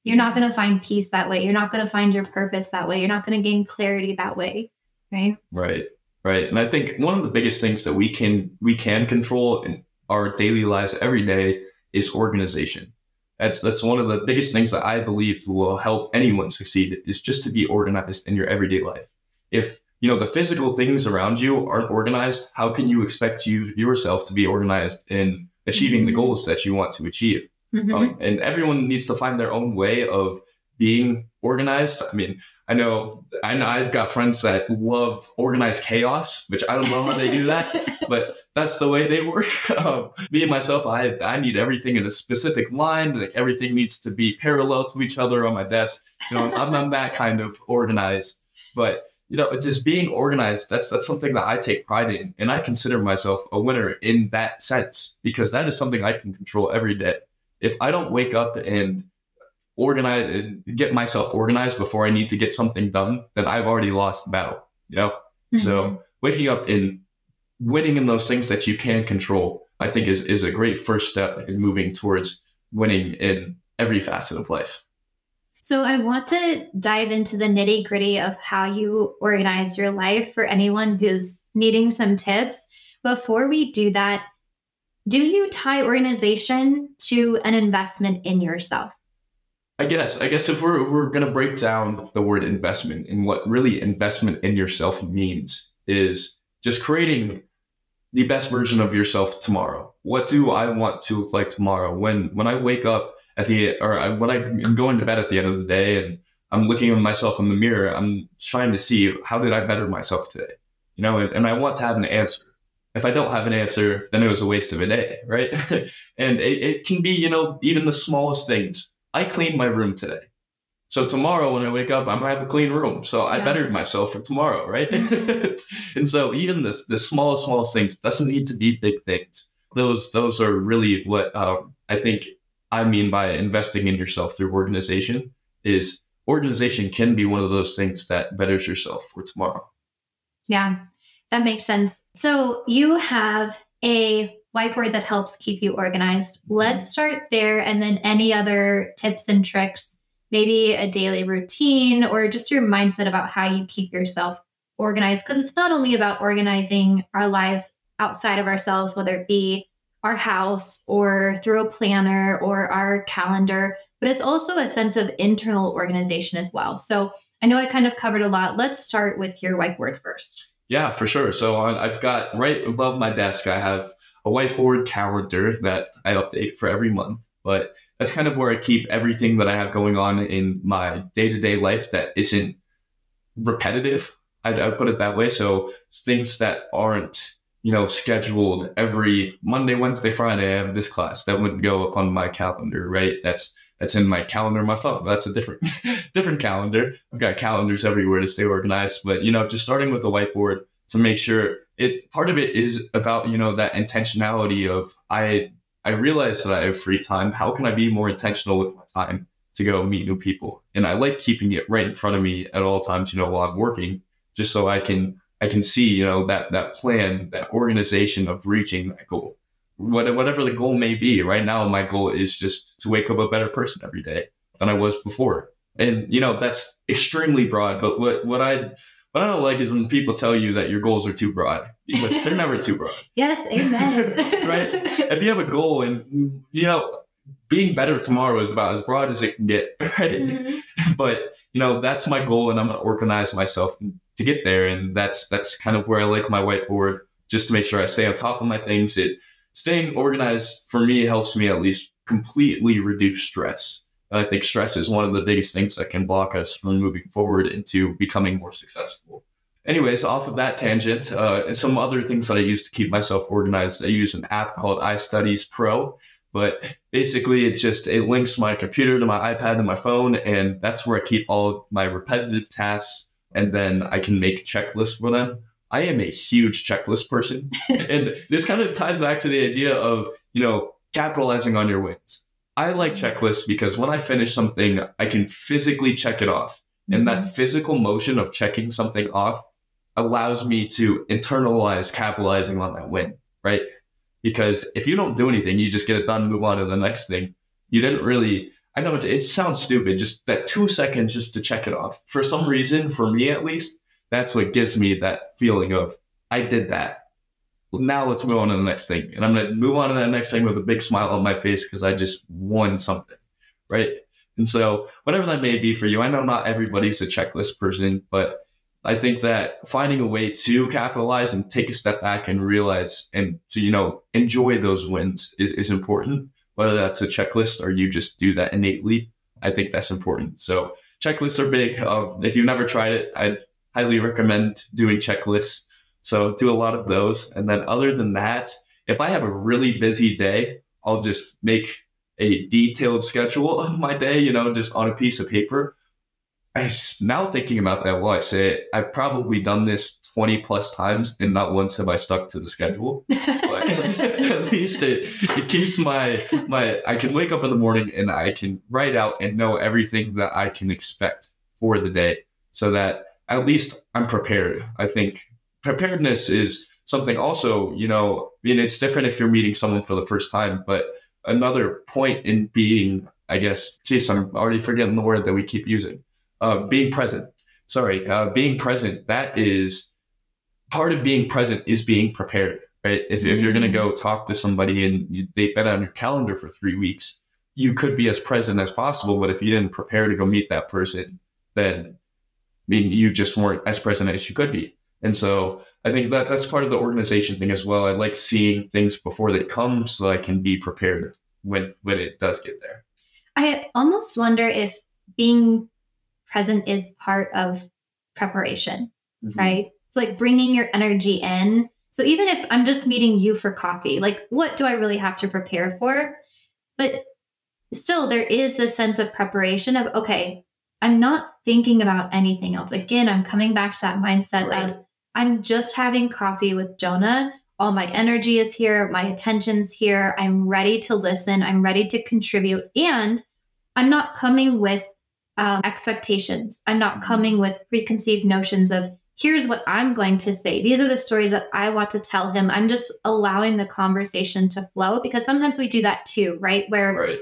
you're not going to find peace that way. You're not going to find your purpose that way. You're not going to gain clarity that way. Right. Right. Right. And I think one of the biggest things that we can we can control in our daily lives every day is organization. That's that's one of the biggest things that I believe will help anyone succeed is just to be organized in your everyday life. If you know the physical things around you aren't organized how can you expect you yourself to be organized in achieving the Mhm. goals that you want to achieve. Mhm. Um, and everyone needs to find their own way of being organized. I mean, I know, I know I've got friends that love organized chaos, which I don't know how they do that, [LAUGHS] but that's the way they work. [LAUGHS] Um, me and myself, I I need everything in a specific line. Like everything needs to be parallel to each other on my desk. You know, I'm not that kind of organized, but you know, it's just being organized. That's that's something that I take pride in, and I consider myself a winner in that sense because that is something I can control every day. If I don't wake up and organize and get myself organized before I need to get something done, then I've already lost the battle. You know. Mhm. So waking up and winning in those things that you can control, I think is is a great first step in moving towards winning in every facet of life. So I want to dive into the nitty gritty of how you organize your life for anyone who's needing some tips. Before we do that, do you tie organization to an investment in yourself? I guess I guess if we're if we're gonna break down the word investment and what really investment in yourself means is just creating the best version of yourself tomorrow. What do I want to look like tomorrow? When when I wake up at the or I, when I'm going to bed at the end of the day and I'm looking at myself in the mirror, I'm trying to see how did I better myself today, you know, and, and I want to have an answer. If I don't have an answer, then it was a waste of a day, right? [LAUGHS] and it, it can be, you know, even the smallest things. I cleaned my room today. So tomorrow when I wake up, I'm gonna have a clean room. So I Yeah. bettered myself for tomorrow, right? [LAUGHS] and so even the the smallest, smallest things doesn't need to be big things. Those those are really what um, I think I mean by investing in yourself through organization. Is organization can be one of those things that betters yourself for tomorrow. Yeah, that makes sense. So you have a whiteboard that helps keep you organized. Mm-hmm. Let's start there and then any other tips and tricks, maybe a daily routine or just your mindset about how you keep yourself organized. Because it's not only about organizing our lives outside of ourselves, whether it be our house or through a planner or our calendar, but it's also a sense of internal organization as well. So I know I kind of covered a lot. Let's start with your whiteboard first. Yeah, for sure. So on, I've got right above my desk, I have a whiteboard calendar that I update for every month. But that's kind of where I keep everything that I have going on in my day to day life that isn't repetitive. I'd, I'd put it that way. So things that aren't, you know, scheduled every Monday, Wednesday, Friday, I have this class that wouldn't go up on my calendar, right? That's that's in my calendar my phone. That's a different [LAUGHS] different calendar. I've got calendars everywhere to stay organized. But you know, just starting with a whiteboard to make sure it part of it is about, you know, that intentionality of I I realize that I have free time. How can I be more intentional with my time to go meet new people? And I like keeping it right in front of me at all times, you know, while I'm working, just so I can I can see, you know, that that plan, that organization of reaching that goal. What, whatever the goal may be. Right now, my goal is just to wake up a better person every day than I was before. And you know, that's extremely broad. But what what I what I don't like is when people tell you that your goals are too broad. Because they're never too broad [LAUGHS] Yes, amen. [LAUGHS] Right? if you have a goal and you know being better tomorrow is about as broad as it can get [LAUGHS] right Mhm. but you know that's my goal and i'm going to organize myself to get there and that's that's kind of where i like my whiteboard just to make sure i stay on top of my things. It staying organized for me helps me at least completely reduce stress. I think stress is one of the biggest things that can block us from moving forward into becoming more successful. Anyways off of that tangent uh, and some other things that i use to keep myself organized i use an app called iStudiez Pro but basically it just it links my computer to my ipad and my phone and that's where i keep all my repetitive tasks and then i can make checklists for them. I am a huge checklist person. [LAUGHS] And this kind of ties back to the idea of you know capitalizing on your wins. I like mm-hmm. checklists because when i finish something i can physically check it off. And that mm-hmm. physical motion of checking something off allows me to internalize capitalizing on that win right? Because if you don't do anything, you just get it done, move on to the next thing. You didn't really. I know it, it sounds stupid, just that two seconds just to check it off. For some mm-hmm. reason, for me at least, that's what gives me that feeling of I did that. Now let's move on to the next thing, and I'm gonna move on to that next thing with a big smile on my face because I just won something, right? And so whatever that may be for you, I know not everybody's a checklist person, but I think that finding a way to capitalize and take a step back and realize and to, you know, enjoy those wins is, is important, whether that's a checklist or you just do that innately. I think that's important. So checklists are big. Um, if you've never tried it, I'd highly recommend doing checklists. So do a lot of those. And then other than that, if I have a really busy day, I'll just make a detailed schedule of my day, you know, just on a piece of paper. I now thinking about that while I say it, I've probably done this 20 plus times and not once have I stuck to the schedule. [LAUGHS] But [LAUGHS] at least it, it keeps my my I can wake up in the morning and I can write out and know everything that I can expect for the day so that at least I'm prepared. I think preparedness is something also, you know, I mean it's different if you're meeting someone for the first time, but another point in being, I guess, geez, I'm already forgetting the word that we keep using uh, being present. Sorry, uh, being present. That is part of being present is being prepared, right? If, if you're going to go talk to somebody and you, they've been on your calendar for three weeks, you could be as present as possible. But if you didn't prepare to go meet that person, then I mean, you just weren't as present as you could be. And so I think that that's part of the organization thing as well. I like seeing things before they come so I can be prepared when when it does get there. I almost wonder if being present is part of preparation, mm-hmm. right? It's like bringing your energy in. So even if I'm just meeting you for coffee, like what do I really have to prepare for? But still, there is a sense of preparation of, okay, I'm not thinking about anything else. Again, I'm coming back to that mindset right. of I'm just having coffee with Jonah. All my energy is here, my attention's here. I'm ready to listen, I'm ready to contribute. And I'm not coming with um, expectations. I'm not mm-hmm. coming with preconceived notions of here's what I'm going to say. These are the stories that I want to tell him. I'm just allowing the conversation to flow because sometimes we do that too, right? Where, right.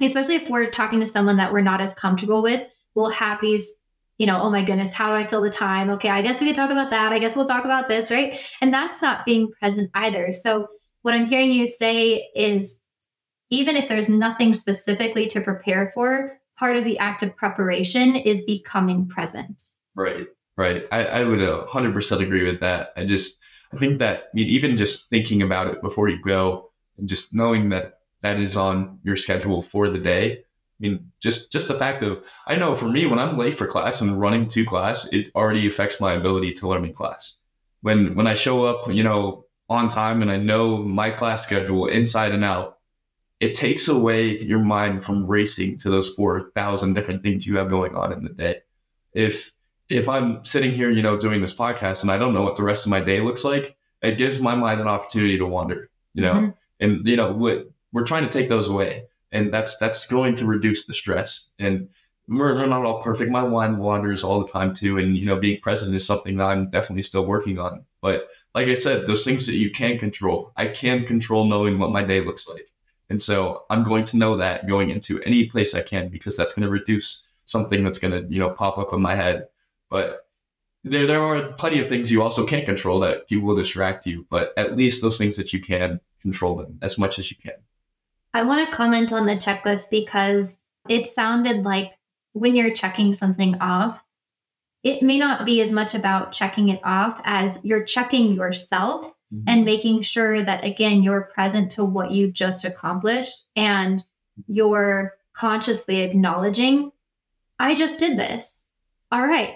especially if we're talking to someone that we're not as comfortable with, we'll have these, you know, oh my goodness, how do I fill the time? Okay, I guess we could talk about that. I guess we'll talk about this, right? And that's not being present either. So, what I'm hearing you say is even if there's nothing specifically to prepare for, part of the act of preparation is becoming present. Right, right. I, I would uh, 100% agree with that. I just, I think that even just thinking about it before you go and just knowing that that is on your schedule for the day. I mean, just just the fact of I know for me when I'm late for class and running to class, it already affects my ability to learn in class. When when I show up, you know, on time and I know my class schedule inside and out, it takes away your mind from racing to those 4,000 different things you have going on in the day. If if I'm sitting here, you know, doing this podcast and I don't know what the rest of my day looks like, it gives my mind an opportunity to wander, you know, mm-hmm. and you know, we're, we're trying to take those away and that's, that's going to reduce the stress and we're, we're not all perfect. My mind wanders all the time too. And, you know, being present is something that I'm definitely still working on. But like I said, those things that you can control, I can control knowing what my day looks like. And so I'm going to know that going into any place I can because that's going to reduce something that's going to, you know, pop up in my head. But there, there are plenty of things you also can't control that you will distract you, but at least those things that you can control them as much as you can. I want to comment on the checklist because it sounded like when you're checking something off, it may not be as much about checking it off as you're checking yourself mm-hmm. and making sure that, again, you're present to what you just accomplished and you're consciously acknowledging, I just did this. All right,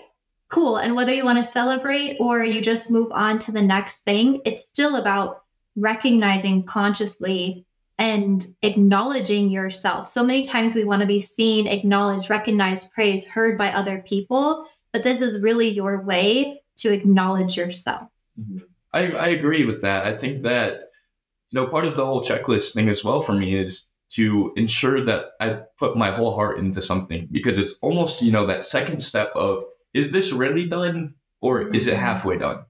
cool. And whether you want to celebrate or you just move on to the next thing, it's still about recognizing consciously and acknowledging yourself. So many times we want to be seen, acknowledged, recognized, praised, heard by other people, but this is really your way to acknowledge yourself. Mm-hmm. I, I agree with that. I think that, you know, part of the whole checklist thing as well for me is to ensure that I put my whole heart into something because it's almost, you know, that second step of is this really done or is it mm-hmm. halfway done?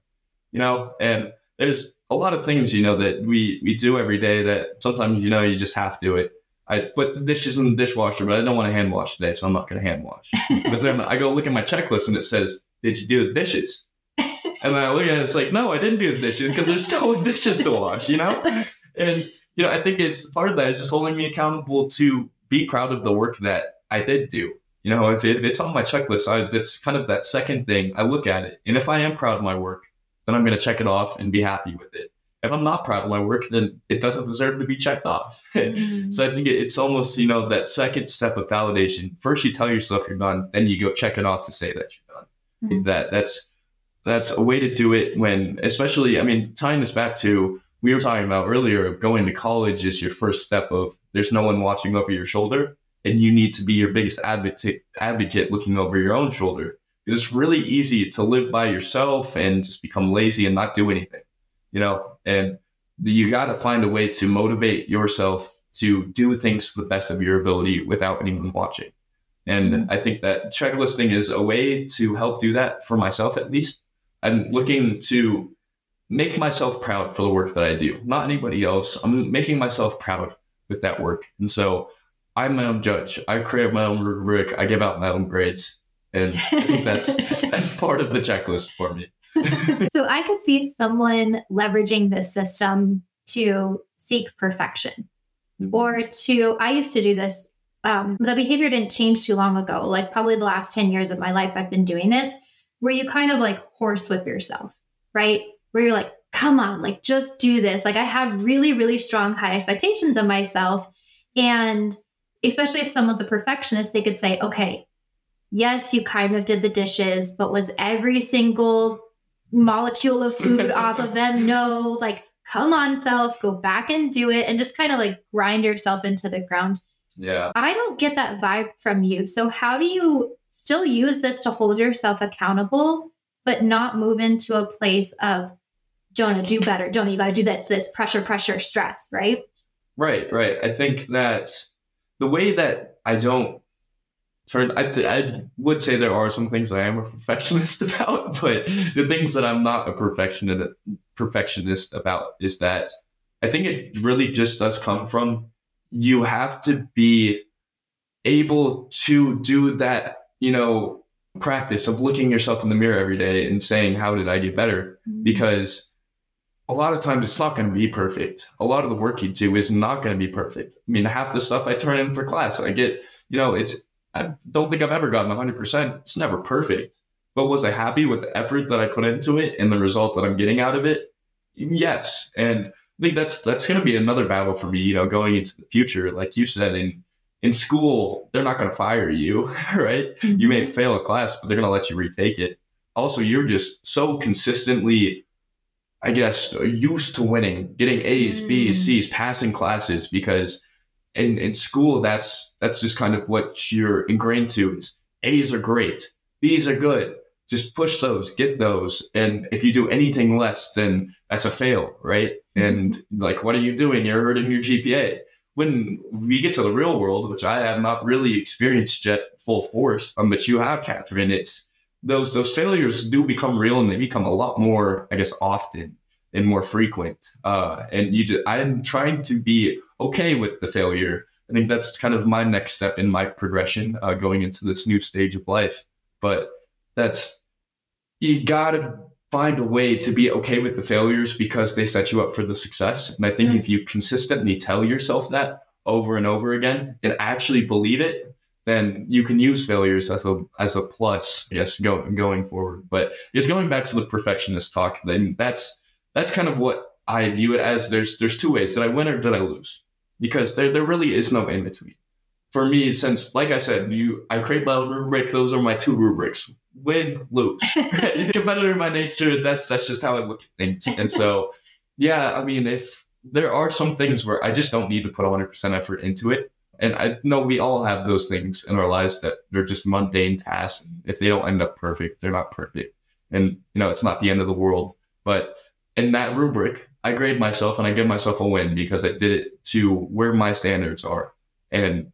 You know, and there's a lot of things, you know, that we we do every day that sometimes, you know, you just have to do it. I put the dishes in the dishwasher, but I don't want to hand wash today, so I'm not going to hand wash. [LAUGHS] but then I go look at my checklist and it says, "Did you do the dishes?" [LAUGHS] And then I look at it, it's like, no, I didn't do the dishes because there's still [LAUGHS] dishes to wash, you know? And, you know, I think it's part of that is just holding me accountable to be proud of the work that I did do. You know, if, it, if it's on my checklist, I, that's kind of that second thing. I look at it. And if I am proud of my work, then I'm going to check it off and be happy with it. If I'm not proud of my work, then it doesn't deserve to be checked off. [LAUGHS] Mm-hmm. so I think it's almost, you know, that second step of validation. First, you tell yourself you're done, then you go check it off to say that you're done. Mm-hmm. That that's that's a way to do it when, especially, I mean, tying this back to we were talking about earlier of going to college is your first step of there's no one watching over your shoulder and you need to be your biggest advocate advocate looking over your own shoulder it's really easy to live by yourself and just become lazy and not do anything you know? And you got to find a way to motivate yourself to do things to the best of your ability without anyone watching. And mm-hmm. i think that checklisting is a way to help do that for myself at least. I'm looking to make myself proud for the work that i do not anybody else. I'm making myself proud with that work. And so I'm my own judge. I create my own rubric. I give out my own grades, and I think that's [LAUGHS] that's part of the checklist for me. [LAUGHS] so I could see someone leveraging this system to seek perfection, mm-hmm. or to. I used to do this. Um, the behavior didn't change too long ago. Like probably the last ten years of my life, I've been doing this, where you kind of like horsewhip yourself, right? Where you're like, come on, like just do this. Like I have really, really strong high expectations of myself, and especially if someone's a perfectionist, they could say, okay, yes, you kind of did the dishes, but was every single molecule of food [LAUGHS] off of them? No, like, come on, self, go back and do it and just kind of like grind yourself into the ground. Yeah. I don't get that vibe from you. So, how do you still use this to hold yourself accountable, but not move into a place of, Jonah, do better. Jonah, you got to do this, this pressure, pressure, stress, right? Right, right. I think that the way that I don't turn, I, I would say there are some things I am a perfectionist [LAUGHS] about, but the things that I'm not a perfectionist perfectionist about is that I think it really just does come from you have to be able to do that, you know, practice of looking yourself in the mirror every day and saying, How did I get better? Mm-hmm. Because a lot of times it's not going to be perfect. A lot of the work you do is not going to be perfect. I mean, half the stuff I turn in for class, I get, you know, it's, I don't think I've ever gotten 100%. It's never perfect. But was I happy with the effort that I put into it and the result that I'm getting out of it? Yes. And I think that's that's going to be another battle for me, you know, going into the future. Like you said, in in school, they're not going to fire you, [LAUGHS] right? Mm-hmm. You may mm-hmm. fail a class, but they're going to let you retake it. Also, you're just so consistently I guess, used to winning, getting A's. B's, C's, passing classes because in, in school that's that's just kind of what you're ingrained to is A's are great, B's are good. Just push those, get those. And if you do anything less, then that's a fail, right? Mm-hmm. And like, what are you doing? You're hurting your GPA. When we get to the real world, which I have not really experienced yet full force, um, but you have, Catherine, it's those those failures do become real and they become a lot more, I guess, often and more frequent. Uh, and you just, I'm trying to be okay with the failure. I think that's kind of my next step in my progression uh, going into this new stage of life. But that's you gotta find a way to be okay with the failures because they set you up for the success. And I think mm. if you consistently tell yourself that over and over again and actually believe it, then you can use failures as a as a plus, yes, go, going forward. But just going back to the perfectionist talk, then that's that's kind of what I view it as. There's there's two ways: did I win or did I lose? Because there there really is no in between. For me, since like I said, you I create my rubric. Those are my two rubrics: win, lose. [LAUGHS] [LAUGHS] Competitor by nature. That's that's just how I look at things. And so, yeah, I mean, if there are some things where I just don't need to put 100% effort into it, and I know we all have those things in our lives that they're just mundane tasks. If they don't end up perfect, they're not perfect. And, you know, it's not the end of the world. But in that rubric, I grade myself and I give myself a win because I did it to where my standards are. And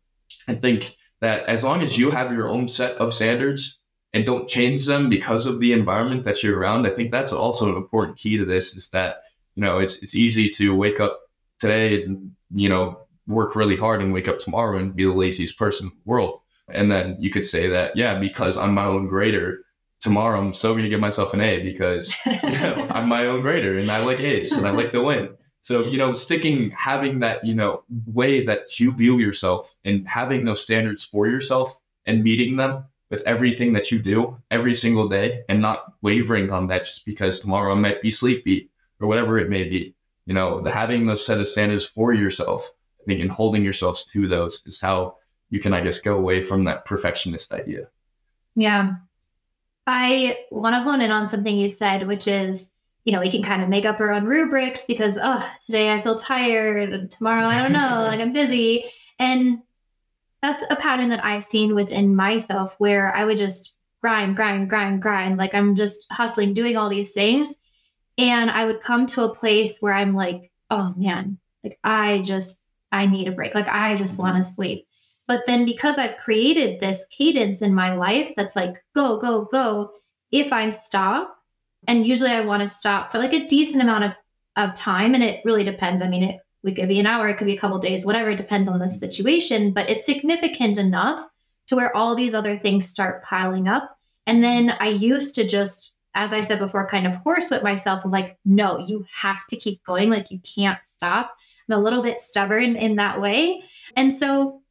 I think that as long as you have your own set of standards and don't change them because of the environment that you're around, I think that's also an important key to this is that, you know, it's it's easy to wake up today and, you know, work really hard and wake up tomorrow and be the laziest person in the world. And then you could say that, yeah, because I'm my own grader, tomorrow I'm still going to give myself an A because [LAUGHS] you know, I'm my own grader and I like A's and I like to win. So, you know, sticking, having that, you know, way that you view yourself and having those standards for yourself and meeting them with everything that you do every single day and not wavering on that just because tomorrow I might be sleepy or whatever it may be. You know, the having those set of standards for yourself, I think, and holding yourselves to those is how you can, I guess, go away from that perfectionist idea. Yeah. I want to hone in on something you said, which is, you know, we can kind of make up our own rubrics because, oh, today I feel tired and tomorrow I don't know, [LAUGHS] like I'm busy. And that's a pattern that I've seen within myself where I would just grind, grind, grind, grind. Like I'm just hustling, doing all these things. And I would come to a place where I'm like, oh man, like I just, I need a break. Like I just mm-hmm. want to sleep. But then because I've created this cadence in my life that's like, go, go, go, if I stop, and usually I want to stop for like a decent amount of, of time, and it really depends. I mean, it, it could be an hour, it could be a couple days, whatever, it depends on the situation, but it's significant enough to where all these other things start piling up. And then I used to just, as I said before, kind of horsewhip myself like, no, you have to keep going. Like you can't stop. I'm a little bit stubborn in that way. And so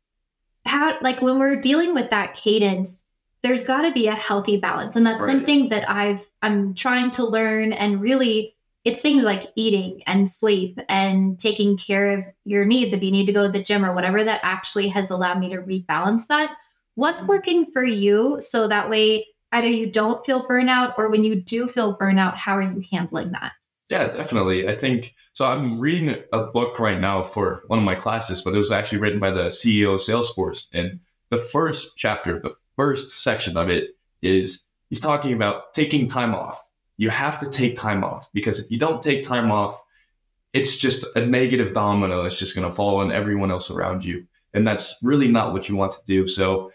how like when we're dealing with that cadence there's got to be a healthy balance and that's right. something that i've i'm trying to learn and really it's things like eating and sleep and taking care of your needs if you need to go to the gym or whatever that actually has allowed me to rebalance that what's mm-hmm. working for you so that way either you don't feel burnout or when you do feel burnout how are you handling that yeah, definitely. I think so. I'm reading a book right now for one of my classes, but it was actually written by the CEO of Salesforce. And the first chapter, the first section of it is he's talking about taking time off. You have to take time off because if you don't take time off, it's just a negative domino. It's just going to fall on everyone else around you. And that's really not what you want to do. So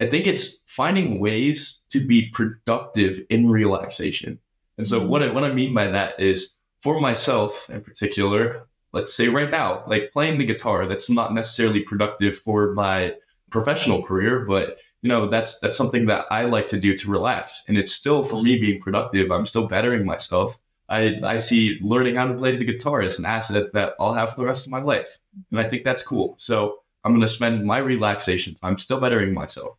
I think it's finding ways to be productive in relaxation. And so what I, what I mean by that is for myself in particular, let's say right now, like playing the guitar, that's not necessarily productive for my professional career, but you know, that's that's something that I like to do to relax. And it's still for me being productive. I'm still bettering myself. I, I see learning how to play the guitar as an asset that I'll have for the rest of my life. And I think that's cool. So I'm going to spend my relaxation time still bettering myself.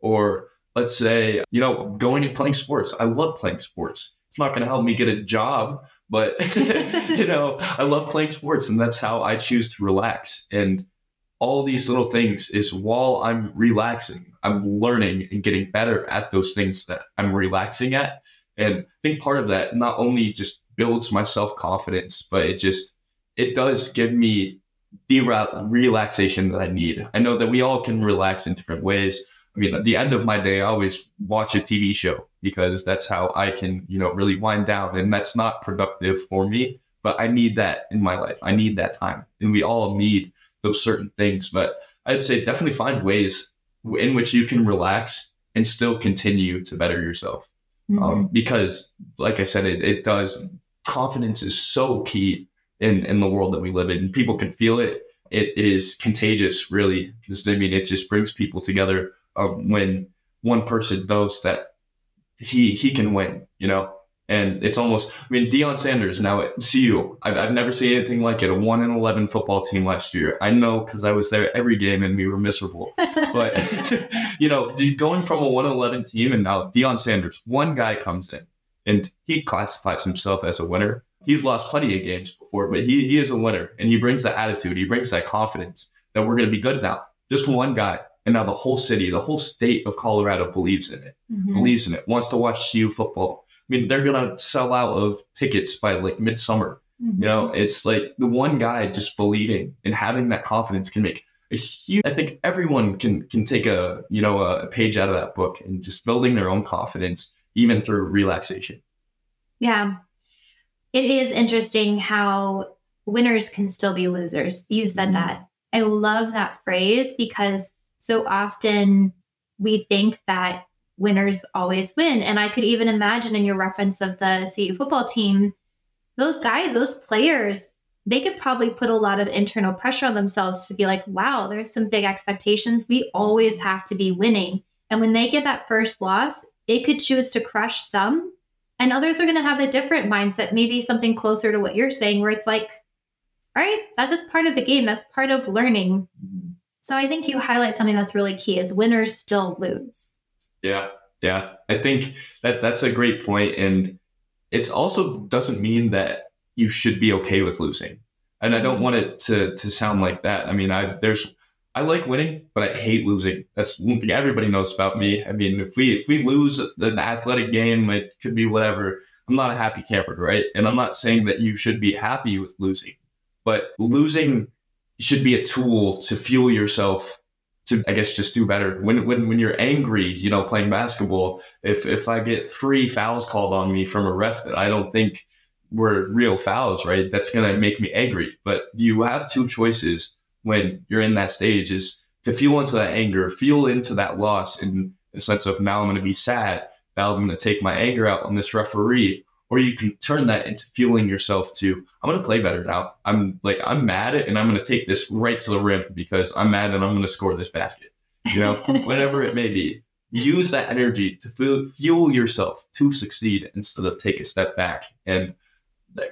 Or let's say, you know, going and playing sports. I love playing sports it's not going to help me get a job, but [LAUGHS] you know, I love playing sports and that's how I choose to relax. And all these little things is while I'm relaxing, I'm learning and getting better at those things that I'm relaxing at. And I think part of that not only just builds my self confidence, but it just it does give me the relaxation that I need. I know that we all can relax in different ways. I mean, at the end of my day, I always watch a TV show because that's how I can, you know, really wind down. And that's not productive for me, but I need that in my life. I need that time. And we all need those certain things. But I'd say definitely find ways in which you can relax and still continue to better yourself. Mm-hmm. Um, because, like I said, it, it does, confidence is so key in, in the world that we live in. People can feel it. It is contagious, really, because I mean, it just brings people together uh, when one person knows that he he can win, you know. And it's almost, I mean, Deion Sanders now at CU. I've, I've never seen anything like it. A one and eleven football team last year. I know because I was there every game and we were miserable. [LAUGHS] but [LAUGHS] you know, going from a one and eleven team and now Deion Sanders, one guy comes in and he classifies himself as a winner. He's lost plenty of games before, but he he is a winner and he brings that attitude. He brings that confidence that we're going to be good now. Just one guy and now the whole city, the whole state of Colorado believes in it, mm-hmm. believes in it, wants to watch CU football. I mean, they're gonna sell out of tickets by like midsummer. Mm-hmm. You know, it's like the one guy just believing and having that confidence can make a huge. I think everyone can can take a you know a page out of that book and just building their own confidence even through relaxation. Yeah, it is interesting how winners can still be losers. You said mm-hmm. that. I love that phrase because so often we think that winners always win. And I could even imagine in your reference of the CU football team, those guys, those players, they could probably put a lot of internal pressure on themselves to be like, wow, there's some big expectations. We always have to be winning. And when they get that first loss, it could choose to crush some. And others are going to have a different mindset, maybe something closer to what you're saying, where it's like, all right, that's just part of the game. That's part of learning. So I think you highlight something that's really key is winners still lose. Yeah. Yeah. I think that that's a great point. And it also doesn't mean that you should be okay with losing. And I don't want it to to sound like that. I mean, I there's I like winning, but I hate losing. That's one thing everybody knows about me. I mean, if we if we lose an athletic game, it could be whatever. I'm not a happy camper, right? And I'm not saying that you should be happy with losing, but losing should be a tool to fuel yourself to I guess just do better. When when when you're angry, you know, playing basketball, if if I get three fouls called on me from a ref that I don't think were real fouls, right? That's gonna make me angry. But you have two choices when you're in that stage is to feel into that anger, feel into that loss in the sense of now I'm gonna be sad. Now I'm gonna take my anger out on this referee. Or you can turn that into fueling yourself to, I'm gonna play better now. I'm like, I'm mad and I'm gonna take this right to the rim because I'm mad and I'm gonna score this basket. You know, [LAUGHS] whatever it may be. Use that energy to fuel yourself to succeed instead of take a step back. And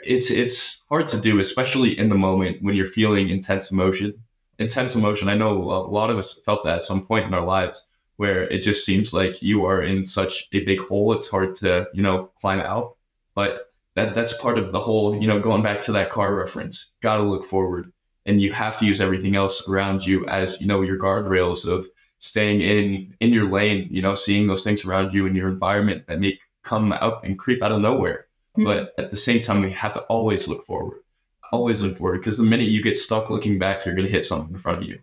it's it's hard to do, especially in the moment when you're feeling intense emotion. Intense emotion. I know a lot of us felt that at some point in our lives where it just seems like you are in such a big hole. It's hard to you know climb out. But that that's part of the whole. You know, going back to that car reference, got to look forward, and you have to use everything else around you as you know your guardrails of staying in in your lane. You know, seeing those things around you in your environment that may come up and creep out of nowhere Mm-hmm. But at the same time, we have to always look forward, always look forward, because the minute you get stuck looking back, you're going to hit something in front of you.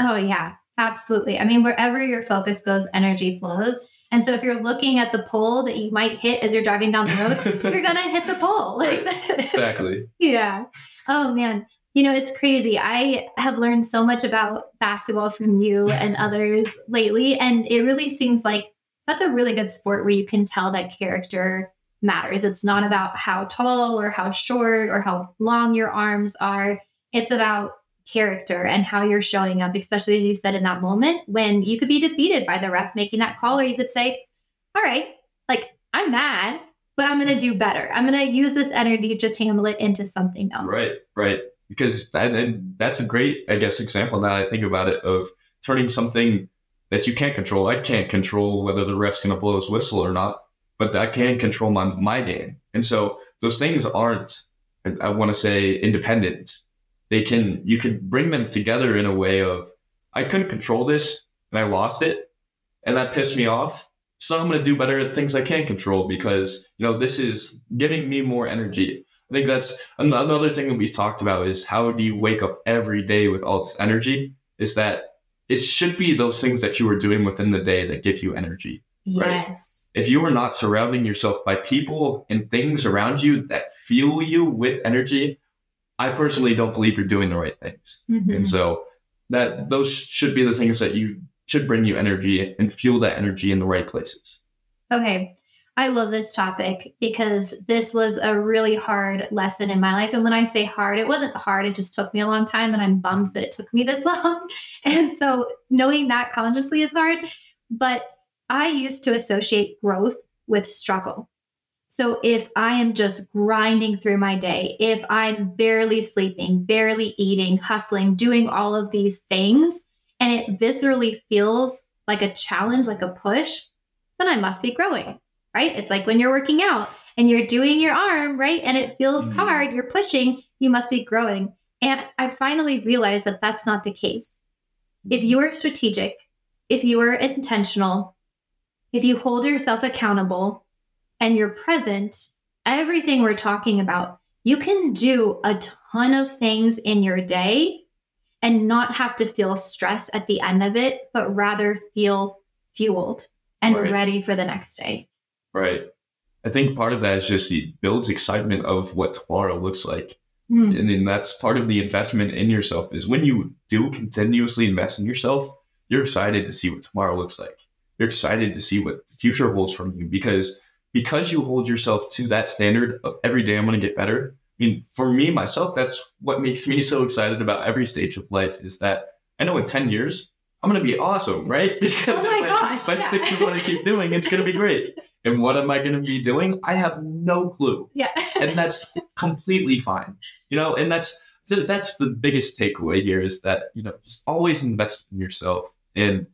Oh, yeah, absolutely. I mean, wherever your focus goes, energy flows. And so if you're looking at the pole that you might hit as you're driving down the road, [LAUGHS] you're going to hit the pole. [LAUGHS] exactly. yeah. Oh, man. You know, it's crazy. I have learned so much about basketball from you and [LAUGHS] others lately. And it really seems like that's a really good sport where you can tell that character matters. It's not about how tall or how short or how long your arms are. It's about character and how you're showing up, especially as you said in that moment when you could be defeated by the ref making that call, or you could say, All right, like I'm mad, but I'm going to do better. I'm going to use this energy to channel it into something else. Right, right. Because that, and that's a great, I guess, example now I think about it of turning something that you can't control. I can't control whether the ref's going to blow his whistle or not but I can control my my game. And so those things aren't, I want to say, independent. They can you can bring them together in a way of I couldn't control this and I lost it, and that pissed me off. So I'm going to do better at things I can control because you know this is giving me more energy. I think that's another thing that we've talked about is how do you wake up every day with all this energy? Is that it should be those things that you were doing within the day that give you energy. Yes. Right? if you are not surrounding yourself by people and things around you that fuel you with energy, I personally don't believe you're doing the right things. Mm-hmm. And so that those should be the things that you should bring you energy and fuel that energy in the right places. Okay. I love this topic because this was a really hard lesson in my life. And when I say hard, it wasn't hard. It just took me a long time. And I'm bummed that it took me this [LAUGHS] long. And so knowing that consciously is hard. But I used to associate growth with struggle. So if I am just grinding through my day, if I'm barely sleeping, barely eating, hustling, doing all of these things, and it viscerally feels like a challenge, like a push, then I must be growing, right? It's like when you're working out and you're doing your arm, right? And it feels mm-hmm. hard, you're pushing, you must be growing. And I finally realized that that's not the case. If you are strategic, if you are intentional, if you hold yourself accountable and you're present, everything we're talking about, you can do a ton of things in your day and not have to feel stressed at the end of it, but rather feel fueled and right. ready for the next day. Right. I think part of that is just it builds excitement of what tomorrow looks like. Mm. And then that's part of the investment in yourself is when you do continuously invest in yourself, you're excited to see what tomorrow looks like you're excited to see what the future holds from you because because you hold yourself to that standard of every day I'm going to get better. I mean, for me myself, that's what makes me [LAUGHS] so excited about every stage of life is that I know in 10 years I'm going to be awesome, right? [LAUGHS] Because oh if, gosh, I, if I stick to what I keep doing, it's going to be [LAUGHS] great. And what am I going to be doing? I have no clue. Yeah. and that's completely fine. You know, and that's that's the biggest takeaway here is that you know just always invest in yourself and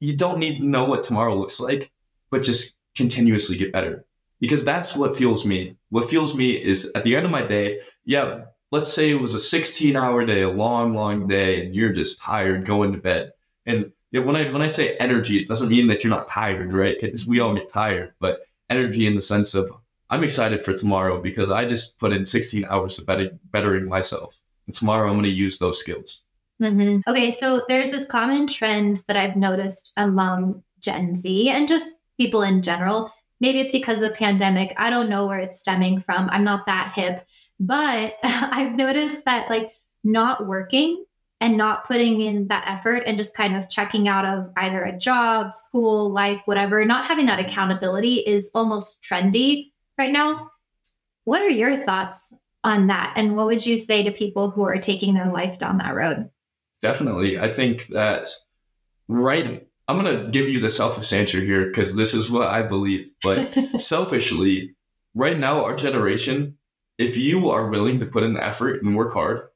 you don't need to know what tomorrow looks like but just continuously get better. Because that's what fuels me. What fuels me is at the end of my day yeah let's say it was a 16 hour day a long long day and you're just tired going to bed. And yeah, when i when i say energy it doesn't mean that you're not tired right? Because we all get tired but energy in the sense of i'm excited for tomorrow because i just put in 16 hours of better, bettering myself. And tomorrow I'm going to use those skills. Mm-hmm. Okay, so there's this common trend that I've noticed among Gen Z and just people in general. Maybe it's because of the pandemic. I don't know where it's stemming from. I'm not that hip, but [LAUGHS] I've noticed that like not working and not putting in that effort and just kind of checking out of either a job, school, life, whatever, not having that accountability is almost trendy right now. What are your thoughts on that? And what would you say to people who are taking their life down that road? Definitely. I think that right I'm going to give you the selfish answer here because this is what I believe. But [LAUGHS] selfishly, right now, our generation, if you are willing to put in the effort and work hard,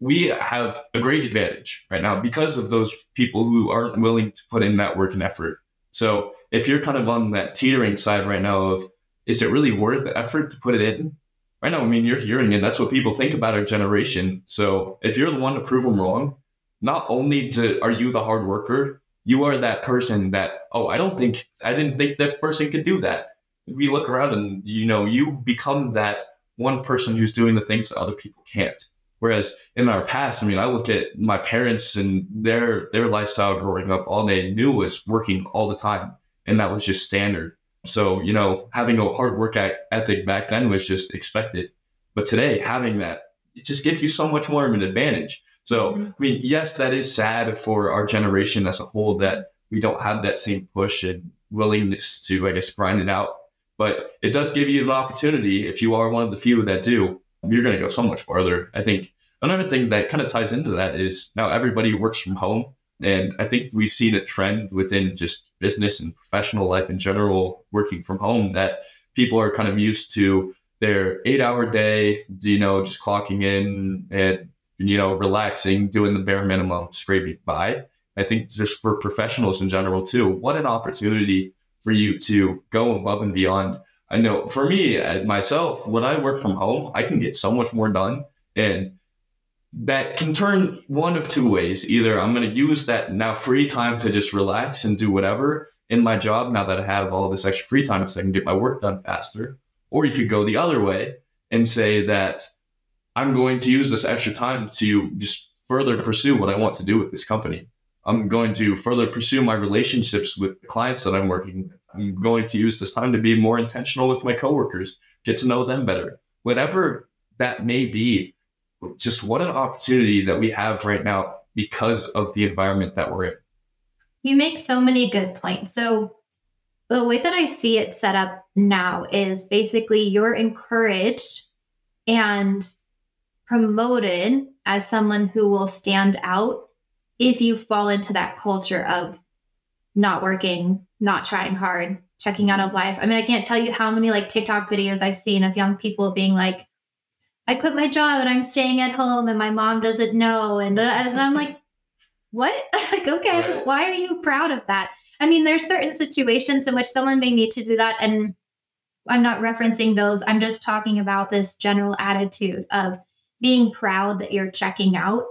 we have a great advantage right now because of those people who aren't willing to put in that work and effort. So if you're kind of on that teetering side right now of, is it really worth the effort to put it in? Right now, I mean, you're hearing it. That's what people think about our generation. So if you're the one to prove them wrong, not only to, are you the hard worker, you are that person that, oh, I don't think, I didn't think that person could do that. We look around and, you know, you become that one person who's doing the things that other people can't. Whereas in our past, I mean, I look at my parents and their their lifestyle growing up. All they knew was working all the time, and that was just standard. So, you know, having a hard work ethic back then was just expected. But today, having that, it just gives you so much more of an advantage. So, mm-hmm. I mean, yes, that is sad for our generation as a whole that we don't have that same push and willingness to, I guess, grind it out. But it does give you an opportunity. If you are one of the few that do, you're going to go so much farther. I think another thing that kind of ties into that is now everybody works from home. And I think we've seen a trend within just business and professional life in general, working from home, that people are kind of used to their eight hour day, you know, just clocking in and, you know, relaxing, doing the bare minimum, scraping by. I think just for professionals in general, too, what an opportunity for you to go above and beyond. I know for me, uh, myself, when I work from home, I can get so much more done. And that can turn one of two ways. Either I'm going to use that now free time to just relax and do whatever in my job now that I have all this extra free time so I can get my work done faster. Or you could go the other way and say that I'm going to use this extra time to just further pursue what I want to do with this company. I'm going to further pursue my relationships with the clients that I'm working with. I'm going to use this time to be more intentional with my coworkers, get to know them better. Whatever that may be, just what an opportunity that we have right now because of the environment that we're in. You make so many good points. So, the way that I see it set up now is basically you're encouraged and promoted as someone who will stand out if you fall into that culture of not working, not trying hard, checking out of mm-hmm. life. I mean, I can't tell you how many like TikTok videos I've seen of young people being like, I quit my job and I'm staying at home and my mom doesn't know. And, and I'm like, what? [LAUGHS] like, okay, right. why are you proud of that? I mean, there's certain situations in which someone may need to do that. And I'm not referencing those. I'm just talking about this general attitude of being proud that you're checking out.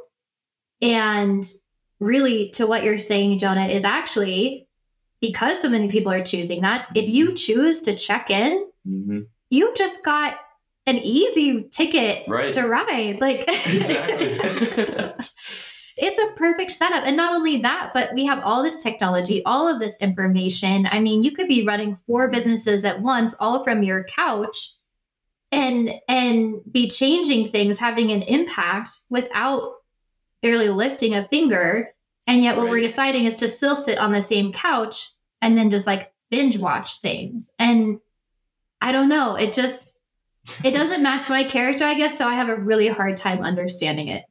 And really, to what you're saying, Jonah, is actually because so many people are choosing that, if you choose to check in, mm-hmm. you just got an easy ticket right. to ride. Like [LAUGHS] exactly. [LAUGHS] it's a perfect setup. And not only that, but we have all this technology, all of this information. I mean, you could be running four businesses at once, all from your couch and and be changing things, having an impact without barely lifting a finger. And yet what right. we're deciding is to still sit on the same couch and then just like binge watch things. And I don't know, it just it [LAUGHS] doesn't match my character, I guess. So I have a really hard time understanding it.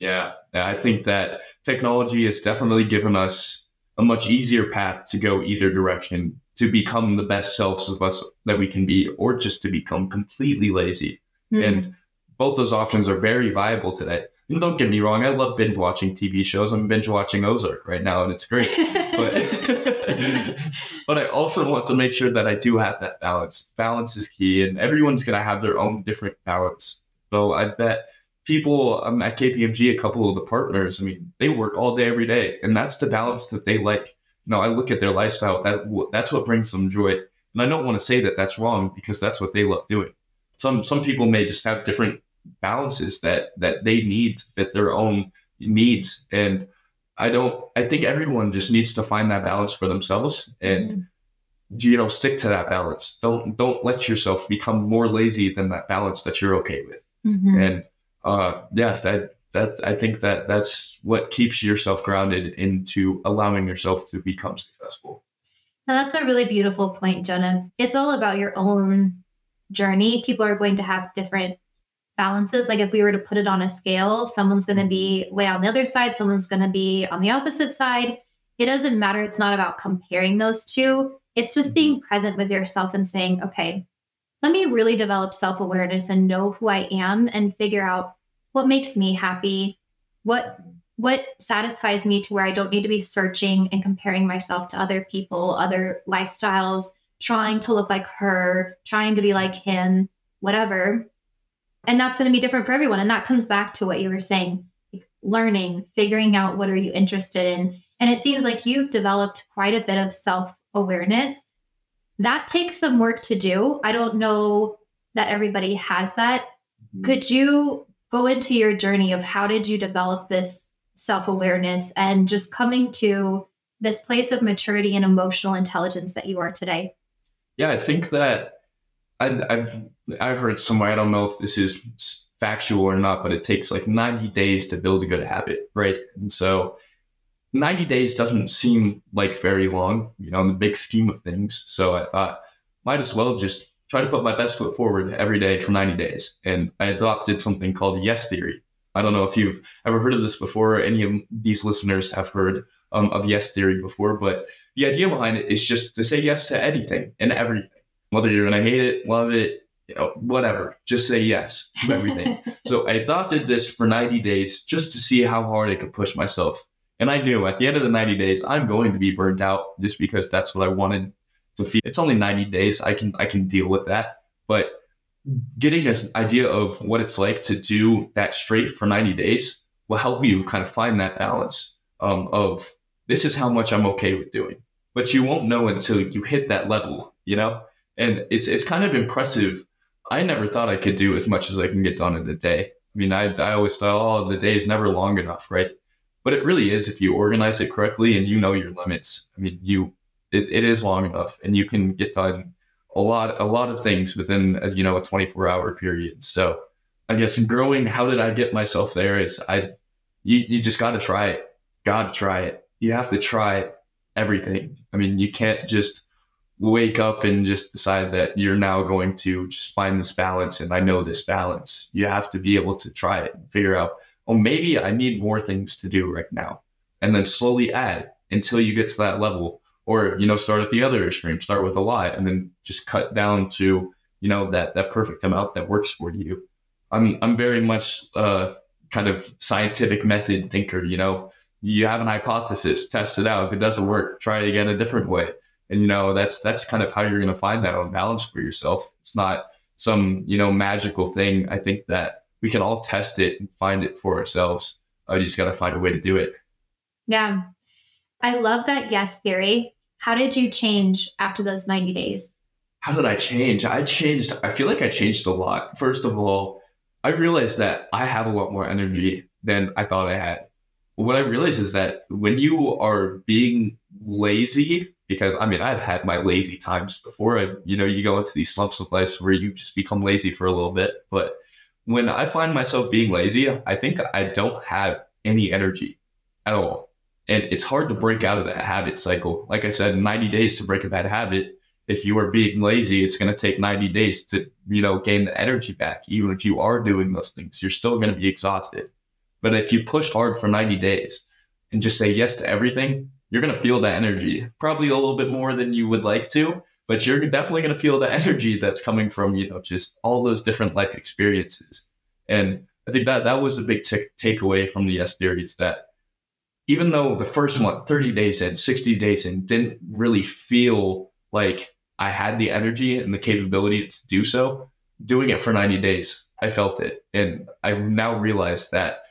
Yeah. I think that technology has definitely given us a much easier path to go either direction to become the best selves of us that we can be, or just to become completely lazy. Mm-hmm. And both those options are very viable today. And don't get me wrong, I love binge watching TV shows. I'm binge watching Ozark right now, and it's great. [LAUGHS] But [LAUGHS] but I also want to make sure that I do have that balance. Balance is key, and everyone's gonna have their own different balance. So I bet people um, at KPMG, a couple of the partners, I mean, they work all day, every day, and that's the balance that they like. Know, I look at their lifestyle. That that's what brings them joy, and I don't want to say that that's wrong because that's what they love doing. Some some people may just have different balances that that they need to fit their own needs, and I don't. I think everyone just needs to find that balance for themselves and. Mm-hmm you know stick to that balance don't don't let yourself become more lazy than that balance that you're okay with mm-hmm. and uh, yeah, that that I think that that's what keeps yourself grounded into allowing yourself to become successful. Now that's a really beautiful point, Jonah. It's all about your own journey. People are going to have different balances. Like if we were to put it on a scale, someone's going to be way on the other side, someone's going to be on the opposite side. It doesn't matter. It's not about comparing those two. It's just mm-hmm. being present with yourself and saying, okay, let me really develop self awareness and know who I am and figure out what makes me happy, what what satisfies me to where I don't need to be searching and comparing myself to other people, other lifestyles, trying to look like her, trying to be like him, whatever. And that's going to be different for everyone. And that comes back to what you were saying learning, figuring out what are you interested in. And it seems like you've developed quite a bit of self awareness that takes some work to do. I don't know that everybody has that. Mm-hmm. Could you go into your journey of how did you develop this self awareness and just coming to this place of maturity and emotional intelligence that you are today? Yeah, I think that I, I've I heard somewhere. I don't know if this is factual or not, but it takes like 90 days to build a good habit, right? And so 90 days doesn't seem like very long, you know, in the big scheme of things. So I thought, might as well just try to put my best foot forward every day for 90 days. And I adopted something called yes theory. I don't know if you've ever heard of this before. Any of these listeners have heard um, of yes theory before, but the idea behind it is just to say yes to anything and everything, whether you're going to hate it, love it, you know, whatever, just say yes to everything. [LAUGHS] so I adopted this for 90 days just to see how hard I could push myself and I knew at the end of the 90 days, I'm going to be burnt out just because that's what I wanted feel. It's only 90 days. I can I can deal with that. But getting this idea of what it's like to do that straight for 90 days will help you kind of find that balance um, of this is how much I'm okay with doing. But you won't know until you hit that level, you know? And it's it's kind of impressive. I never thought I could do as much as I can get done in a day. I mean, I, I always thought, oh, the day is never long enough, right? but it really is if you organize it correctly and you know your limits. I mean, you it, it is long enough, and you can get done a lot a lot of things within as you know a 24 hour period. So I guess growing, how did I get myself there? Is I you you just got to try it. Got to try it. You have to try everything. I mean, you can't just wake up and just decide that you're now going to just find this balance and I know this balance. You have to be able to try it and figure out oh, maybe I need more things to do right now. And then slowly add until you get to that level. Or, you know, start at the other extreme, start with a lot and then just cut down to, you know, that that perfect amount that works for you. I'm I'm very much uh kind of scientific method thinker, you know. You have an hypothesis, test it out. If it doesn't work, try it again a different way. And you know, that's that's kind of how you're gonna find that own balance for yourself. It's not some, you know, magical thing. I think that we can all test it and find it for ourselves. I just got to find a way to do it. Yeah. I love that yes theory. How did you change after those 90 days? How did I change? I changed. I feel like I changed a lot. First of all, I realized that I have a lot more energy than I thought I had. What I realized is that when you are being lazy, because I mean, I've had my lazy times before. I, you know, you go into these slumps of life where you just become lazy for a little bit, but when I find myself being lazy, I think I don't have any energy at all. And it's hard to break out of that habit cycle. Like I said, 90 days to break a bad habit. If you are being lazy, it's going to take 90 days to, you know, gain the energy back. Even if you are doing those things, you're still going to be exhausted. But if you push hard for 90 days and just say yes to everything, you're going to feel that energy probably a little bit more than you would like to but you're definitely going to feel the [LAUGHS] energy that's coming from you know just all those different life experiences And I think that that was a big t- takeaway from the yes theory is that even though the first one, 30 days and 60 days and didn't really feel like I had the energy and the capability to do so, doing it for 90 days, I felt it. And I now realize that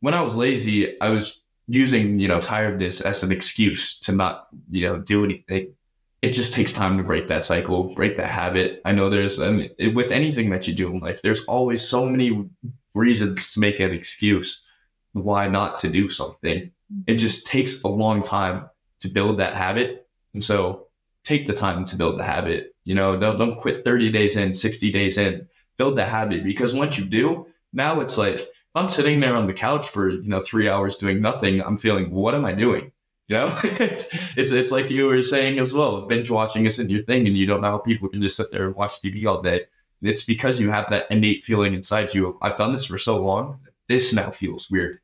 when I was lazy, I was using, you know, tiredness as an excuse to not, you know, do anything. It just takes time to break that cycle, break that habit. I know there's, I mean, with anything that you do in life, there's always so many reasons to make an excuse why not to do something. It just takes a long time to build that habit. And so take the time to build the habit. You know, don't, don't quit 30 days in, 60 days in, build the habit because once you do, now it's like, if I'm sitting there on the couch for, you know, three hours doing nothing, I'm feeling, what am I doing? You know, [LAUGHS] it's, it's, like you were saying as well, binge watching isn't your thing and you don't know how people can just sit there and watch TV all day. It's because you have that innate feeling inside you. I've done this for so long. This now feels weird.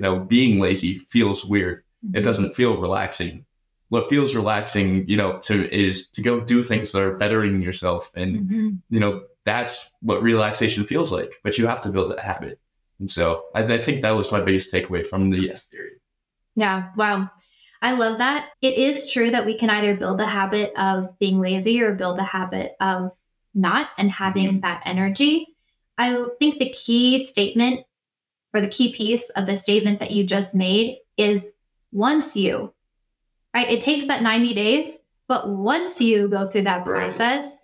You know, being lazy feels weird. It doesn't feel relaxing what feels relaxing, you know, to is to go do things that are bettering yourself. And, mm-hmm. you know, that's what relaxation feels like. But you have to build that habit. And so I, I think that was my biggest takeaway from the yes theory. Yeah. Wow. I love that. It is true that we can either build the habit of being lazy or build the habit of not and having mm-hmm. that energy. I think the key statement or the key piece of the statement that you just made is once you right? It takes that 90 days, but once you go through that process,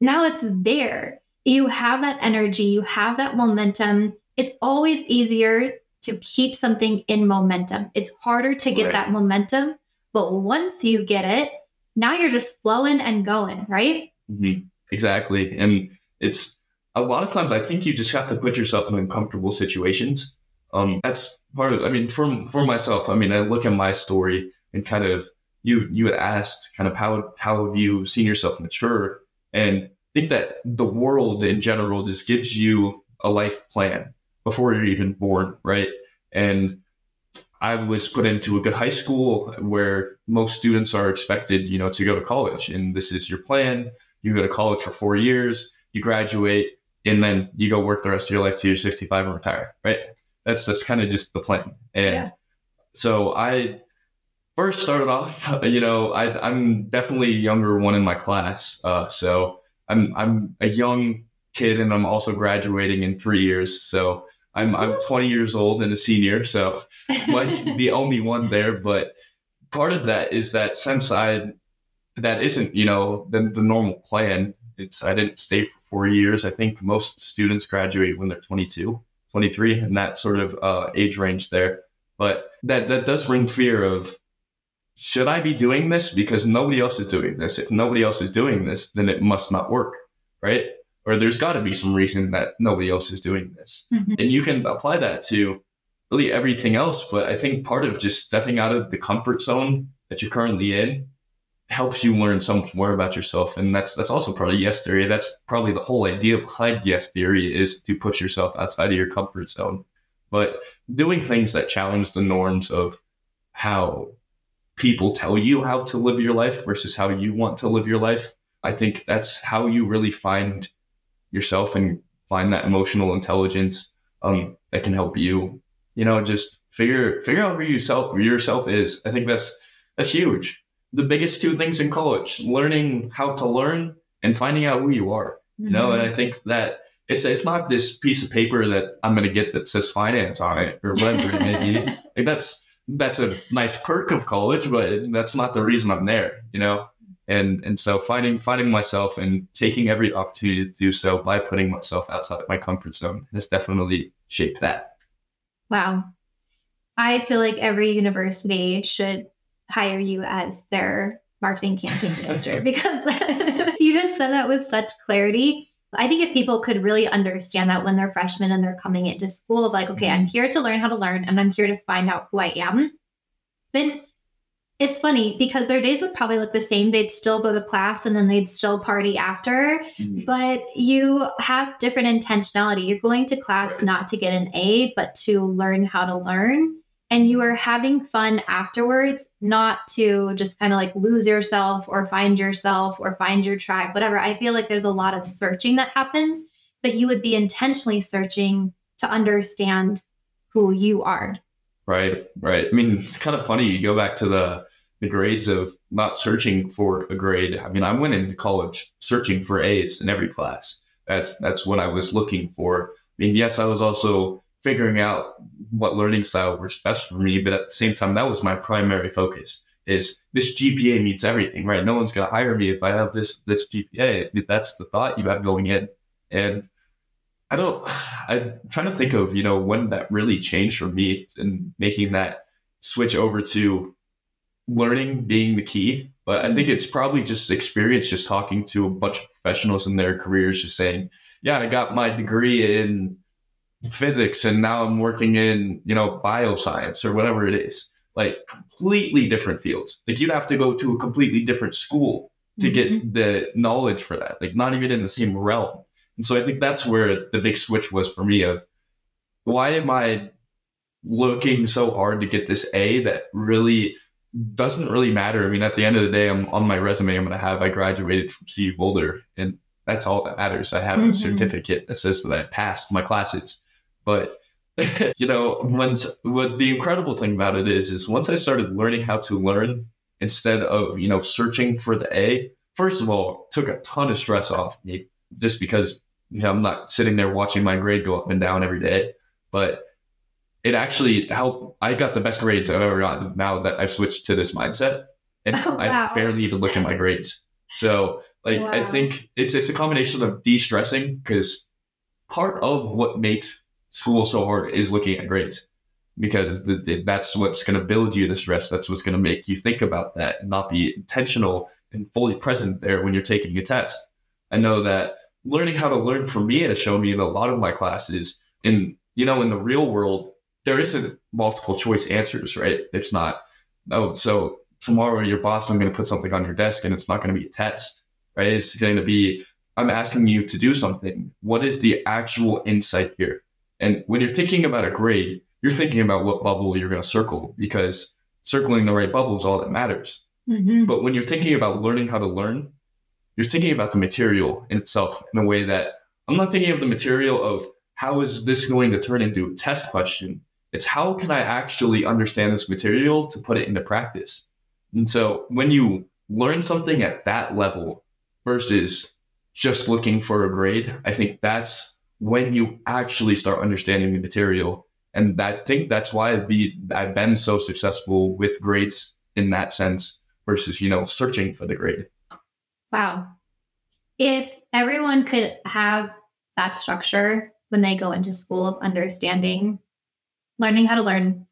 now it's there. You have that energy, you have that momentum. It's always easier to keep something in momentum. It's harder to get right. that momentum, but once you get it, now you're just flowing and going, right? Mm-hmm. Exactly. And it's a lot of times I think you just have to put yourself in uncomfortable situations. Um, that's part of, I mean, for, for myself, I mean, I look at my story and kind of you you had asked kind of how how have you seen yourself mature and think that the world in general just gives you a life plan before you're even born, right? And I was put into a good high school where most students are expected, you know, to go to college, and this is your plan. You go to college for four years, you graduate, and then you go work the rest of your life till you're 65 and retire, right? That's that's kind of just the plan. And yeah. so I first started off, [LAUGHS] you know, I, am definitely a younger one in my class. Uh, so I'm I'm a young kid, and I'm also graduating in three years. So I'm I'm 20 years old and a senior. So [LAUGHS] like the only one there. But part of that is that since I that isn't you know the, the normal plan. It's I didn't stay for four years. I think most students graduate when they're 22, 23, and that sort of uh, age range there. But that that does bring fear of should I be doing this because nobody else is doing this? If nobody else is doing this, then it must not work, right? Or there's got to be some reason that nobody else is doing this. Mm-hmm. And you can apply that to really everything else. But I think part of just stepping out of the comfort zone that you're currently in helps you learn so much more about yourself. And that's that's also part of yes theory. That's probably the whole idea behind yes theory is to push yourself outside of your comfort zone. But doing things that challenge the norms of how people tell you how to live your life versus how you want to live your life. I think that's how you really find yourself and find that emotional intelligence um, that can help you, you know, just figure figure out who yourself yourself is. I think that's that's huge. The biggest two things in college: learning how to learn and finding out who you are. Mm-hmm. You know, and I think that it's it's not this piece of paper that I'm gonna get that says finance on it or whatever it may be. [LAUGHS] Like that's that's a nice perk of college, but that's not the reason I'm there, you know? And and so finding finding myself and taking every opportunity to do so by putting myself outside of my comfort zone has definitely shaped that. Wow. I feel like every university should hire you as their marketing campaign [LAUGHS] manager because [LAUGHS] you just said that with such clarity. I think if people could really understand that when they're freshmen and they're coming into school of like, okay, I'm mm-hmm. here to learn how to learn and I'm here to find out who I am, then it's funny because their days would probably look the same. They'd still go to class and then they'd still party after, mm-hmm. but you have different intentionality. You're going to class not to get an A, but to learn how to learn and you are having fun afterwards, not to just kind of like lose yourself or find yourself or find your tribe, whatever. I feel like there's a lot of searching that happens but you would be intentionally searching to understand who you are. Right, right. I mean, it's kind of funny. You go back to the the grades of not searching for a grade. I mean, I went into college searching for A's in every class. That's that's what I was looking for. I mean, yes, I was also figuring out what learning style works best for me, but at the same time, that was my primary focus. Is this GPA meets everything, right? No one's gonna hire me if I have this this GPA. That's the thought you have going in, and I don't. [SIGHS] I'm trying to think of you know when that really changed for me and making that switch over to learning being the key. But I think mm. it's probably just experience, just talking to a bunch of professionals in their careers, just saying, "Yeah, I got my degree in physics, and now I'm working in you know bioscience or whatever it is." Like completely different fields. Like you'd have to go to a completely different school to get mm-hmm. the knowledge for that. Like not even in the same realm. And so I think that's where the big switch was for me of why am I looking so hard to get this A that really doesn't really matter. I mean, at the end of the day, I'm on my resume, I'm going to have I graduated from CU Boulder, and that's all that matters. I have mm-hmm. a certificate that says that I passed my classes. But [LAUGHS] you know, once what the incredible thing about it is, is once I started learning how to learn instead of you know searching for the A. First of all, took a ton of stress off me just because you know, I'm not sitting there watching my grade go up and down every day, but it actually helped. I got the best grades I've ever gotten now that I've switched to this mindset, and [LAUGHS] oh, wow. I barely even look at my grades. So, like, wow. I think it's it's a combination of de-stressing because part of what makes school so hard is looking at grades because that's what's going to build you the stress. That's what's going to make you think about that and not be intentional and fully present there when you're taking a test. I know that learning how to learn for me has shown me in a lot of my classes. And, you know in the real world there isn't multiple choice answers right? It's not oh so tomorrow your boss i'm going to put something on your desk and it's not going to be a test right? It's going to be i'm asking you to do something. What is the actual insight here and when you're thinking about a grade you're thinking about what bubble you're going to circle because circling the right bubble is all that matters mm-hmm. but when you're thinking about learning how to learn you're thinking about the material in itself in a way that I'm not thinking of the material of how is this going to turn into a test question. It's how can I actually understand this material to put it into practice? And so when you learn something at that level versus just looking for a grade, I think that's when you actually start understanding the material. And I think that's why I've, be, I've been so successful with grades in that sense versus, you know, searching for the grade. Wow. If everyone could have that structure when they go into school of understanding, learning how to learn,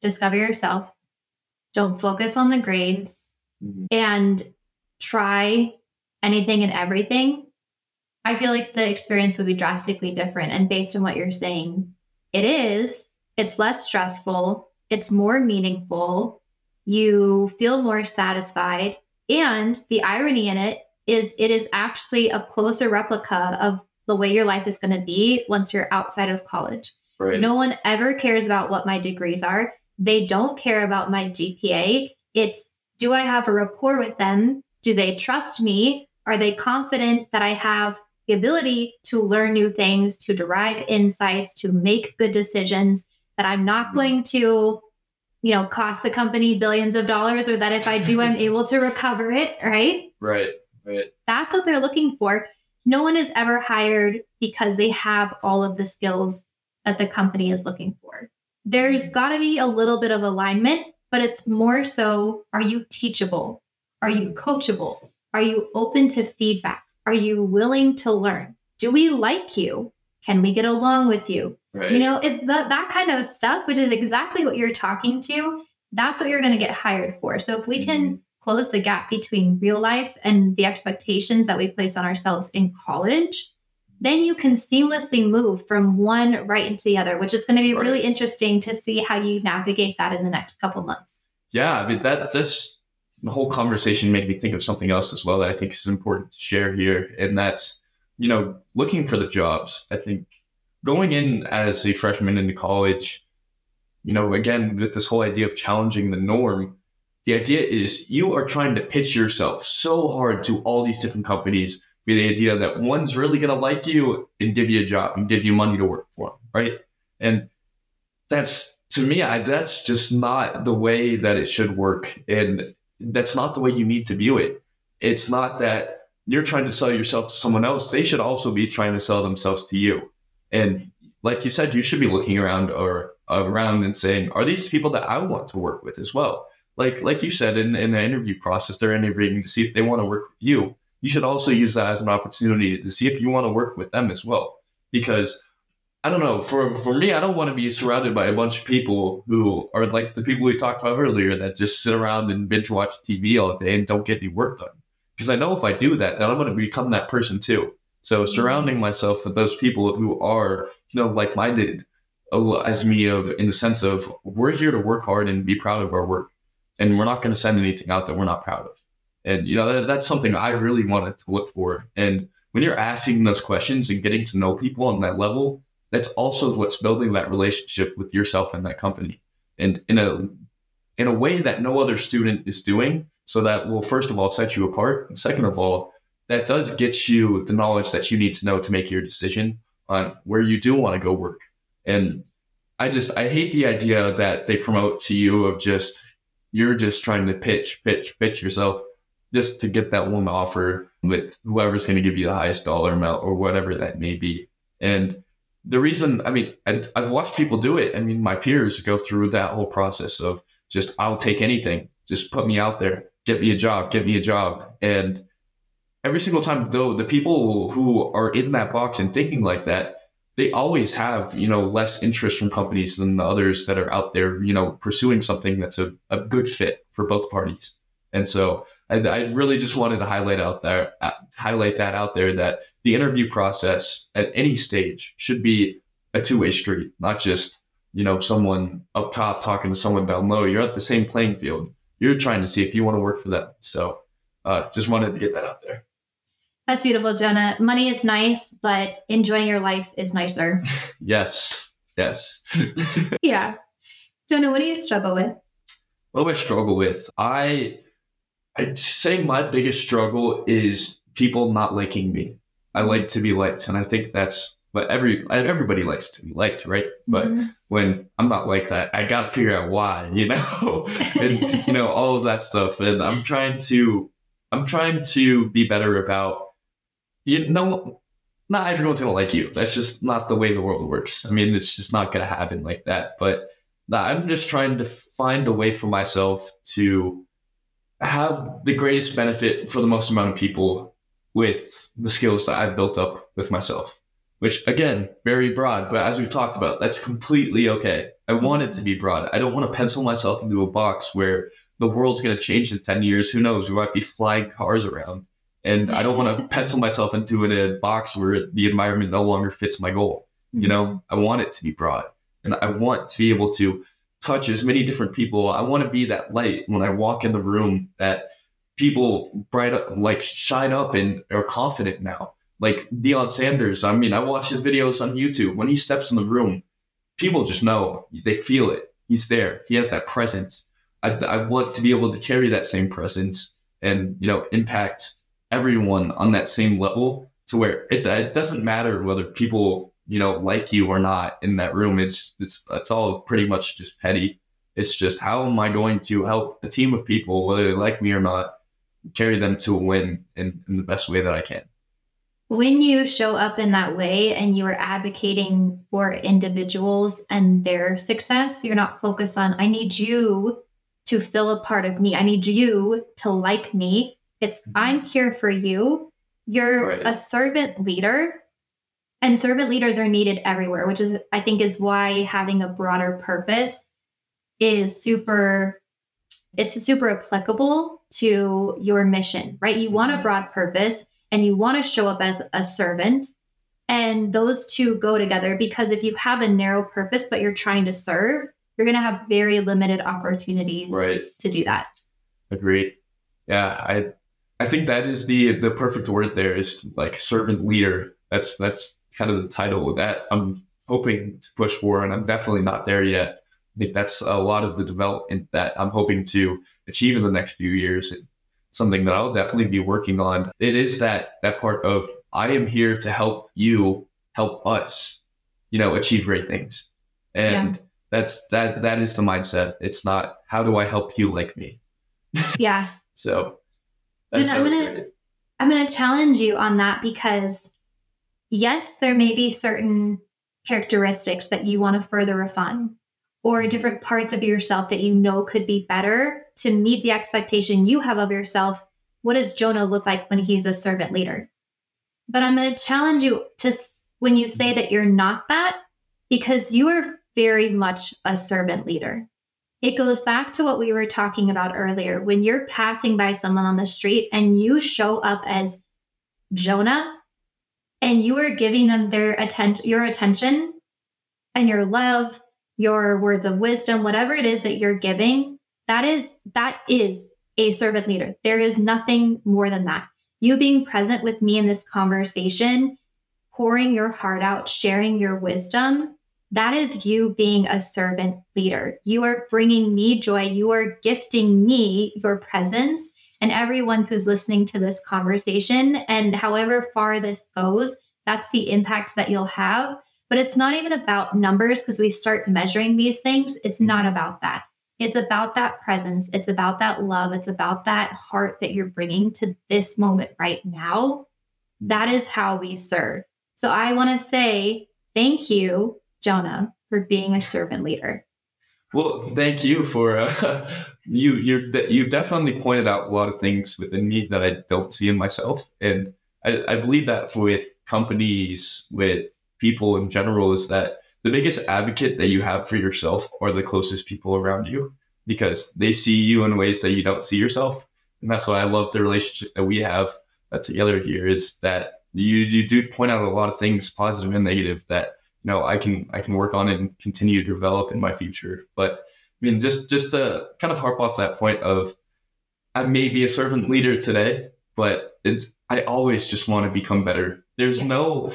discover yourself, don't focus on the grades, mm-hmm. and try anything and everything, I feel like the experience would be drastically different. And based on what you're saying, it is, it's less stressful, it's more meaningful, you feel more satisfied, and the irony in it is it is actually a closer replica of the way your life is going to be once you're outside of college. Right. No one ever cares about what my degrees are. They don't care about my GPA. It's do I have a rapport with them? Do they trust me? Are they confident that I have the ability to learn new things, to derive insights, to make good decisions, that I'm not mm-hmm. going to you know, cost the company billions of dollars or that if I do, I'm [LAUGHS] able to recover it, right? Right, right. That's what they're looking for. No one is ever hired because they have all of the skills that the company is looking for. There's mm-hmm. got to be a little bit of alignment, but it's more so are you teachable? Are you coachable? Are you open to feedback? Are you willing to learn? Do we like you? Can we get along with you? Right. You know, is that that kind of stuff, which is exactly what you're talking to. That's what you're going to get hired for. So if we can mm-hmm. close the gap between real life and the expectations that we place on ourselves in college, then you can seamlessly move from one right into the other, which is going to be right. really interesting to see how you navigate that in the next couple months. Yeah, I mean that just the whole conversation made me think of something else as well that I think is important to share here, and that's you know looking for the jobs. I think going in as a freshman into college, you know, again, with this whole idea of challenging the norm, the idea is you are trying to pitch yourself so hard to all these different companies be the idea that one's really going to like you and give you a job and give you money to work for right? And that's to me, I, that's just not the way that it should work, and that's not the way you need to view it. It's not that you're trying to sell yourself to someone else; they should also be trying to sell themselves to you. And like you said, you should be looking around or around and saying, "Are these people that I want to work with as well?" Like like you said in, in the interview process, they're interviewing to see if they want to work with you. You should also use that as an opportunity to see if you want to work with them as well, because I don't know. For for me, I don't want to be surrounded by a bunch of people who are like the people we talked about earlier that just sit around and binge watch TV all day and don't get any work done. Because I know if I do that, then I'm going to become that person too. So mm-hmm. surrounding myself with those people who are you know like minded as me of in the sense of we're here to work hard and be proud of our work, and we're not going to send anything out that we're not proud of. And you know that, that's something I really wanted to look for. And when you're asking those questions and getting to know people on that level that's also what's building that relationship with yourself and that company. And in a in a way that no other student is doing so that will first of all set you apart. And second of all that does get you the knowledge that you need to know to make your decision on where you do want to go work. And i just i hate the idea that they promote to you of just you're just trying to pitch pitch pitch yourself just to get that one offer with whoever's going to give you the highest dollar amount or whatever that may be. And the reason, I mean, I, I've watched people do it. I mean, my peers go through that whole process of just, I'll take anything, just put me out there, get me a job, get me a job. And every single time, though, the people who are in that box and thinking like that, they always have, you know, less interest from companies than the others that are out there, you know, pursuing something that's a, a good fit for both parties. And so I, I really just wanted to highlight out there, uh, highlight that out there that the interview process at any stage should be a two way street, not just you know someone up top talking to someone down low. You're at the same playing field. You're trying to see if you want to work for them. So uh, just wanted to get that out there. That's beautiful, Jonah. Money is nice, but enjoying your life is nicer. [LAUGHS] [LAUGHS] yes. Yes. [LAUGHS] yeah. Jonah, what do you struggle with? What do I struggle with? I I'd say my biggest struggle is people not liking me. I like to be liked, and I think that's what every everybody likes to be liked, right? But mm-hmm. when I'm not like that, I got to figure out why, [LAUGHS] you know, and you know all of that stuff. And I'm trying to I'm trying to be better about you know not everyone's gonna like you. That's just not the way the world works. I mean, it's just not gonna happen like that. But I'm just trying to find a way for myself to have the greatest benefit for the most amount of people with the skills that I've built up with myself, which again, very broad, but as we've talked about, that's completely okay. I want it to be broad. I don't want to pencil myself into a box where the world's going to change in 10 years. Who knows? We might be flying cars around. And I don't want to [LAUGHS] pencil myself into a box where the environment no longer fits my goal. You mm-hmm. know, I want it to be broad and I want to be able to touch as many different people. I want to be that light when I walk in the room that people bright up, like shine up and are confident now. Like Deion Sanders. I mean, I watch his videos on YouTube. When he steps in the room, people just know they feel it. He's there. He has that presence. I, I want to be able to carry that same presence and you know impact everyone on that same level to where it, it doesn't matter whether people you know, like you or not in that room. It's it's it's all pretty much just petty. It's just how am I going to help a team of people, whether they like me or not, carry them to a win in, in the best way that I can. When you show up in that way and you are advocating for individuals and their success, you're not focused on, I need you to fill a part of me. I need you to like me. It's, mm-hmm. I'm here for you. You're right. a servant leader and servant leaders are needed everywhere, which is, I think, is why having a broader purpose is super, it's super applicable to your mission, right? You want a mm-hmm. broad purpose and you want to show up as a servant. And those two go together because if you have a narrow purpose, but you're trying to serve, you're going to have very limited opportunities right. to do that. Agreed. Yeah. I, I think that is the, the perfect word there is like servant leader. That's, that's kind of the title that I'm hoping to push for, and I'm definitely not there yet. I think that's a lot of the development that I'm hoping to achieve in the next few years. something that I'll definitely be working on. It is that that part of I am here to help you help us, you know, achieve great things. And yeah. that's that that is the mindset. It's not how do I help you like me? [LAUGHS] Yeah. so Dude, I'm gonna great. I'm gonna challenge you on that because yes, there may be certain characteristics that you want to further refine or different parts of yourself that you know could be better to meet the expectation you have of yourself. What does Jonah look like when he's a servant leader? But I'm going to challenge you to when you say that you're not that, because you are very much a servant leader. It goes back to what we were talking about earlier. When you're passing by someone on the street and you show up as Jonah and you are giving them their attention, your attention and your love, your words of wisdom, whatever it is that you're giving, that is that is a servant leader. There is nothing more than that you being present with me in this conversation, pouring your heart out, sharing your wisdom, that is you being a servant leader. You are bringing me joy. You are gifting me your presence and everyone who's listening to this conversation. And however far this goes, that's the impact that you'll have. But it's not even about numbers because we start measuring these things. It's not about that. It's about that presence. It's about that love. It's about that heart that you're bringing to this moment right now. That is how we serve. So I want to say thank you, Jonah, for being a servant leader. Well, thank you for uh, [LAUGHS] you. You you definitely pointed out a lot of things within me that I don't see in myself, and I, I believe that with companies, with people in general, is that the biggest advocate that you have for yourself are the closest people around you because they see you in ways that you don't see yourself. And that's why I love the relationship that we have uh, together here is that you, you do point out a lot of things, positive and negative, that you know I can I can work on and continue to develop in my future. But I mean, just just to kind of harp off that point of I may be a servant leader today, but it's I always just want to become better. There's no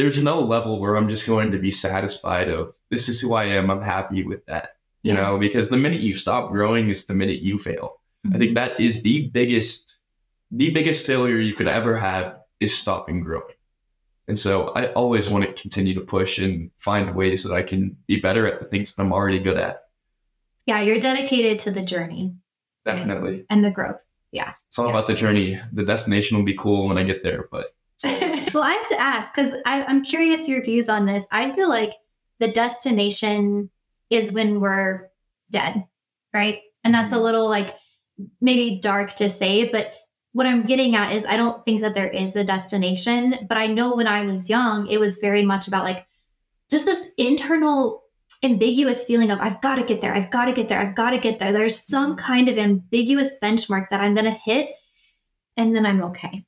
there's no level where I'm just going to be satisfied of this is who I am. I'm happy with that. You yeah. know, because the minute you stop growing is the minute you fail. Mm-hmm. I think that is the biggest the biggest failure you could ever have is stopping growing. And so I always want to continue to push and find ways that I can be better at the things that I'm already good at. Yeah, you're dedicated to the journey. Definitely. And the growth. Yeah. It's all yeah. about the journey. The destination will be cool when I get there, but [LAUGHS] well, I have to ask because I'm curious your views on this. I feel like the destination is when we're dead, right? And that's a mm-hmm. little like maybe dark to say, but what I'm getting at is I don't think that there is a destination, but I know when I was young, it was very much about like just this internal ambiguous feeling of I've got to get there, I've got to get there, I've got to get there. There's some mm-hmm. kind of ambiguous benchmark that I'm going to hit and then I'm okay.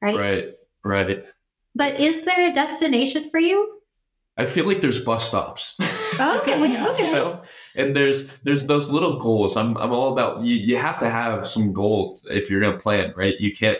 Right? Right. Right. But is there a destination for you? I feel like there's bus stops. [LAUGHS] Okay. [LAUGHS] okay. you know? And there's there's those little goals. I'm I'm all about you. You have to have some goals if you're gonna plan, right? You can't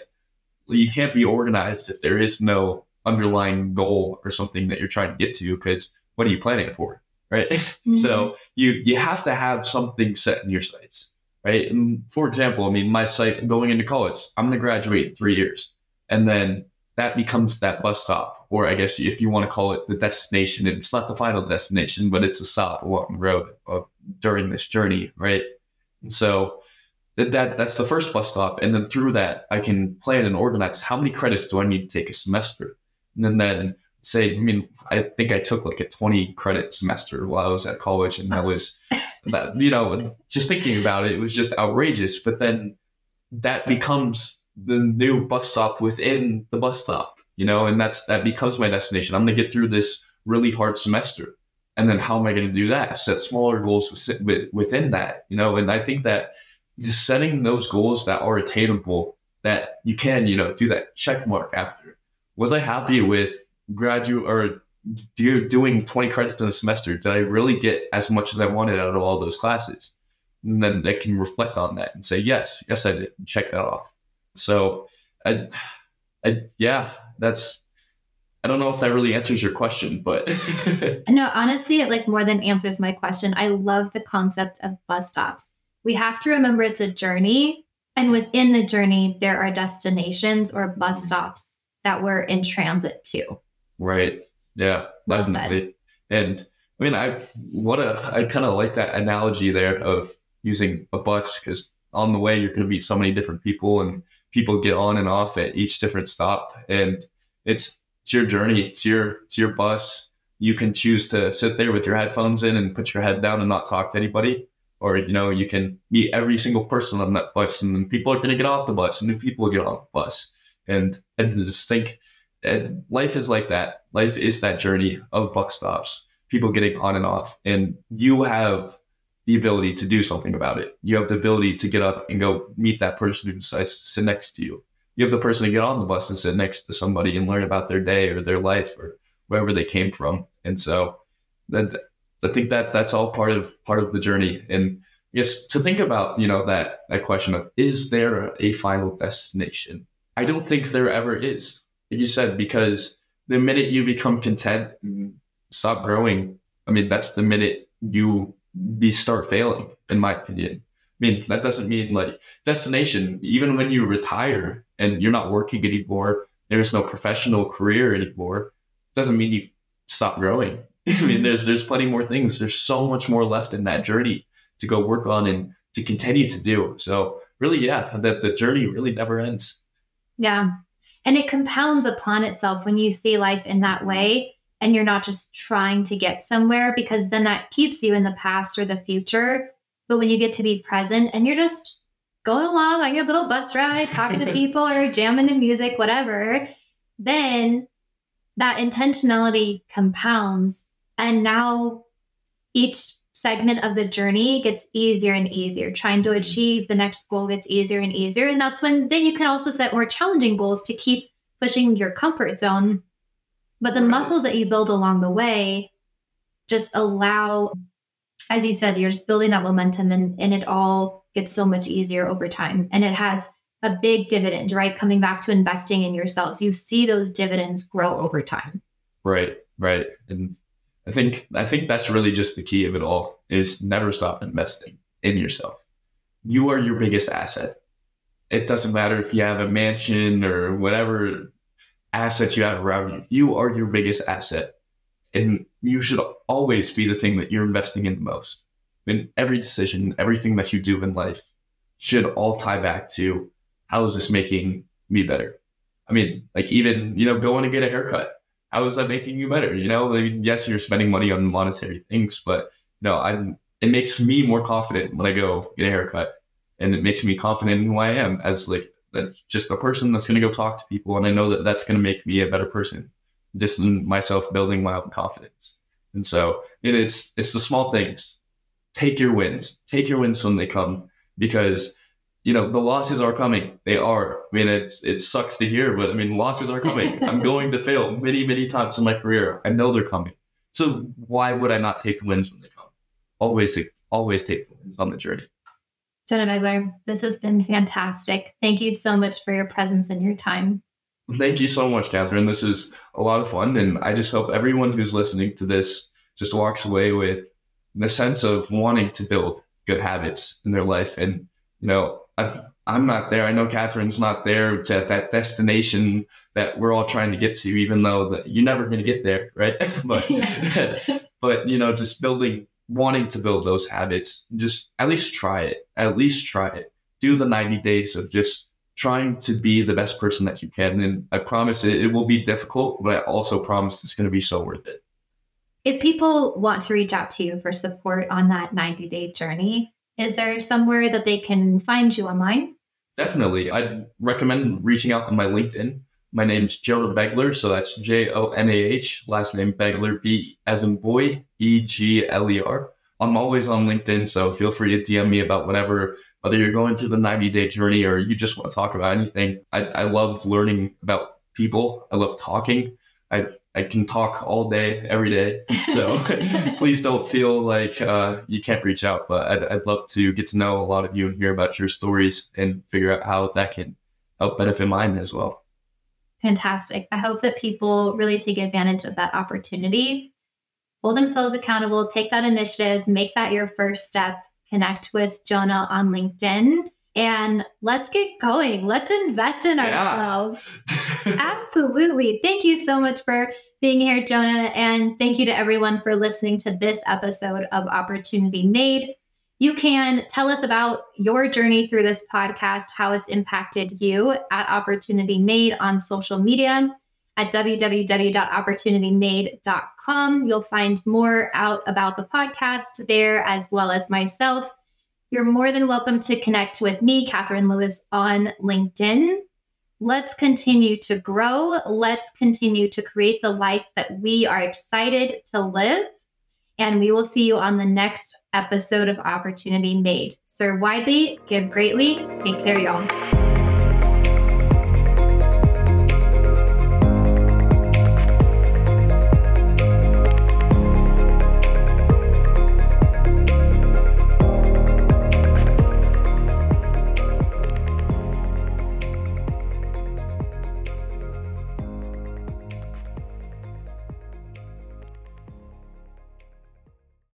you can't be organized if there is no underlying goal or something that you're trying to get to. Because what are you planning for, right? [LAUGHS] Mm-hmm. So you you have to have something set in your sights, right? And for example, I mean, my site going into college, I'm gonna graduate in three years, and then that becomes that bus stop, or I guess if you want to call it the destination. It's not the final destination, but it's a stop along the road of, during this journey, right? And so that that's the first bus stop, and then through that, I can plan and organize how many credits do I need to take a semester, and then then say, I mean, I think I took like a 20 credit semester while I was at college, and that was [LAUGHS] that you know just thinking about it, it was just outrageous. But then that becomes the new bus stop within the bus stop, you know, and that's that becomes my destination. I'm gonna get through this really hard semester, and then how am I going to do that? Set smaller goals within that, you know, and I think that just setting those goals that are attainable, that you can, you know, do that check mark after. Was I happy with graduate or do, doing 20 credits in a semester? Did I really get as much as I wanted out of all those classes? And then I can reflect on that and say, yes, yes, I did. Check that off. So, I, I, yeah, that's. I don't know if that really answers your question, but [LAUGHS] no, honestly, it like more than answers my question. I love the concept of bus stops. We have to remember it's a journey, And within the journey, there are destinations or bus mm-hmm. stops that we're in transit to. Right. Yeah. Well definitely. And I mean, I what a I kind of like that analogy there of using a bus because on the way you're going to meet so many different people and people get on and off at each different stop. And it's it's your journey. It's your it's your bus. You can choose to sit there with your headphones in and put your head down and not talk to anybody. Or you know you can meet every single person on that bus and people are going to get off the bus and new people get off the bus. And and just think and life is like that. Life is that journey of bus stops people getting on and off. And you have the ability to do something about it. You have the ability to get up and go meet that person who decides to sit next to you. You have the person to get on the bus and sit next to somebody and learn about their day or their life or wherever they came from. And so that I think that that's all part of part of the journey. And yes, to think about, you know, that that question of is there a final destination? I don't think there ever is. Like you said, because the minute you become content stop growing, I mean, that's the minute you be start failing, in my opinion. I mean, that doesn't mean like destination, even when you retire and you're not working anymore, there's no professional career anymore, doesn't mean you stop growing. [LAUGHS] I mean, there's there's plenty more things. There's so much more left in that journey to go work on and to continue to do. So really, yeah, the journey really never ends. Yeah. And it compounds upon itself when you see life in that way and you're not just trying to get somewhere because then that keeps you in the past or the future. But when you get to be present and you're just going along on your little bus ride, talking to [LAUGHS] people or jamming to music, whatever, then that intentionality compounds. And now each segment of the journey gets easier and easier. Trying to mm-hmm. achieve the next goal gets easier and easier. And that's when then you can also set more challenging goals to keep pushing your comfort zone but the right. muscles that you build along the way just allow, as you said, you're just building that momentum and, and it all gets so much easier over time. And it has a big dividend, right? Coming back to investing in yourselves, you see those dividends grow over time. Right, right. And I think I think that's really just the key of it all is never stop investing in yourself. You are your biggest asset. It doesn't matter if you have a mansion or whatever assets you have around you. You are your biggest asset. And you should always be the thing that you're investing in the most. In every decision, everything that you do in life should all tie back to how is this making me better? I mean, like even, you know, going to get a haircut. How is that making you better? You know, I mean, yes, you're spending money on monetary things, but no, I'm it makes me more confident when I go get a haircut. And it makes me confident in who I am as like that's just a person that's going to go talk to people, and I know that that's going to make me a better person. Just in myself building my own confidence, and so it, it's it's the small things. Take your wins. Take your wins when they come, because you know the losses are coming. They are. I mean, it it sucks to hear, but I mean, losses are coming. [LAUGHS] I'm going to fail many many times in my career. I know they're coming. So why would I not take the wins when they come? Always take always take the wins on the journey. Jonah Begler, this has been fantastic. Thank you so much for your presence and your time. Thank you so much, Catherine. This is a lot of fun. And I just hope everyone who's listening to this just walks away with the sense of wanting to build good habits in their life. And, you know, I, am not there. I know Catherine's not there to that destination that we're all trying to get to, even though that you're never going to get there, right? [LAUGHS] but, [LAUGHS] [LAUGHS] but, you know, just building wanting to build those habits, just at least try it. At least try it. Do the 90 days of just trying to be the best person that you can. And I promise it, it will be difficult, but I also promise it's going to be so worth it. If people want to reach out to you for support on that 90 day journey, is there somewhere that they can find you online? Definitely. I'd recommend reaching out on my LinkedIn. My name's Jonah Begler, so that's J O N A H, last name Begler, B as in boy, E G L E R. I'm always on LinkedIn, so feel free to DM me about whatever, whether you're going through the 90 day journey or you just want to talk about anything. I, I love learning about people. I love talking. I, I can talk all day, every day. So [LAUGHS] [LAUGHS] please don't feel like uh, you can't reach out. But I'd, I'd love to get to know a lot of you and hear about your stories and figure out how that can help benefit mine as well. Fantastic. I hope that people really take advantage of that opportunity, hold themselves accountable, take that initiative, make that your first step, connect with Jonah on LinkedIn, and let's get going. Let's invest in ourselves. [LAUGHS] Absolutely. Thank you so much for being here, Jonah. And thank you to everyone for listening to this episode of Opportunity Made. You can tell us about your journey through this podcast, how it's impacted you at Opportunity Made on social media at www.opportunitymade.com. You'll find more out about the podcast there, as well as myself. You're more than welcome to connect with me, Catherine Lewis, on LinkedIn. Let's continue to grow. Let's continue to create the life that we are excited to live. And we will see you on the next episode of Opportunity Made. Serve widely, give greatly. Take care, y'all.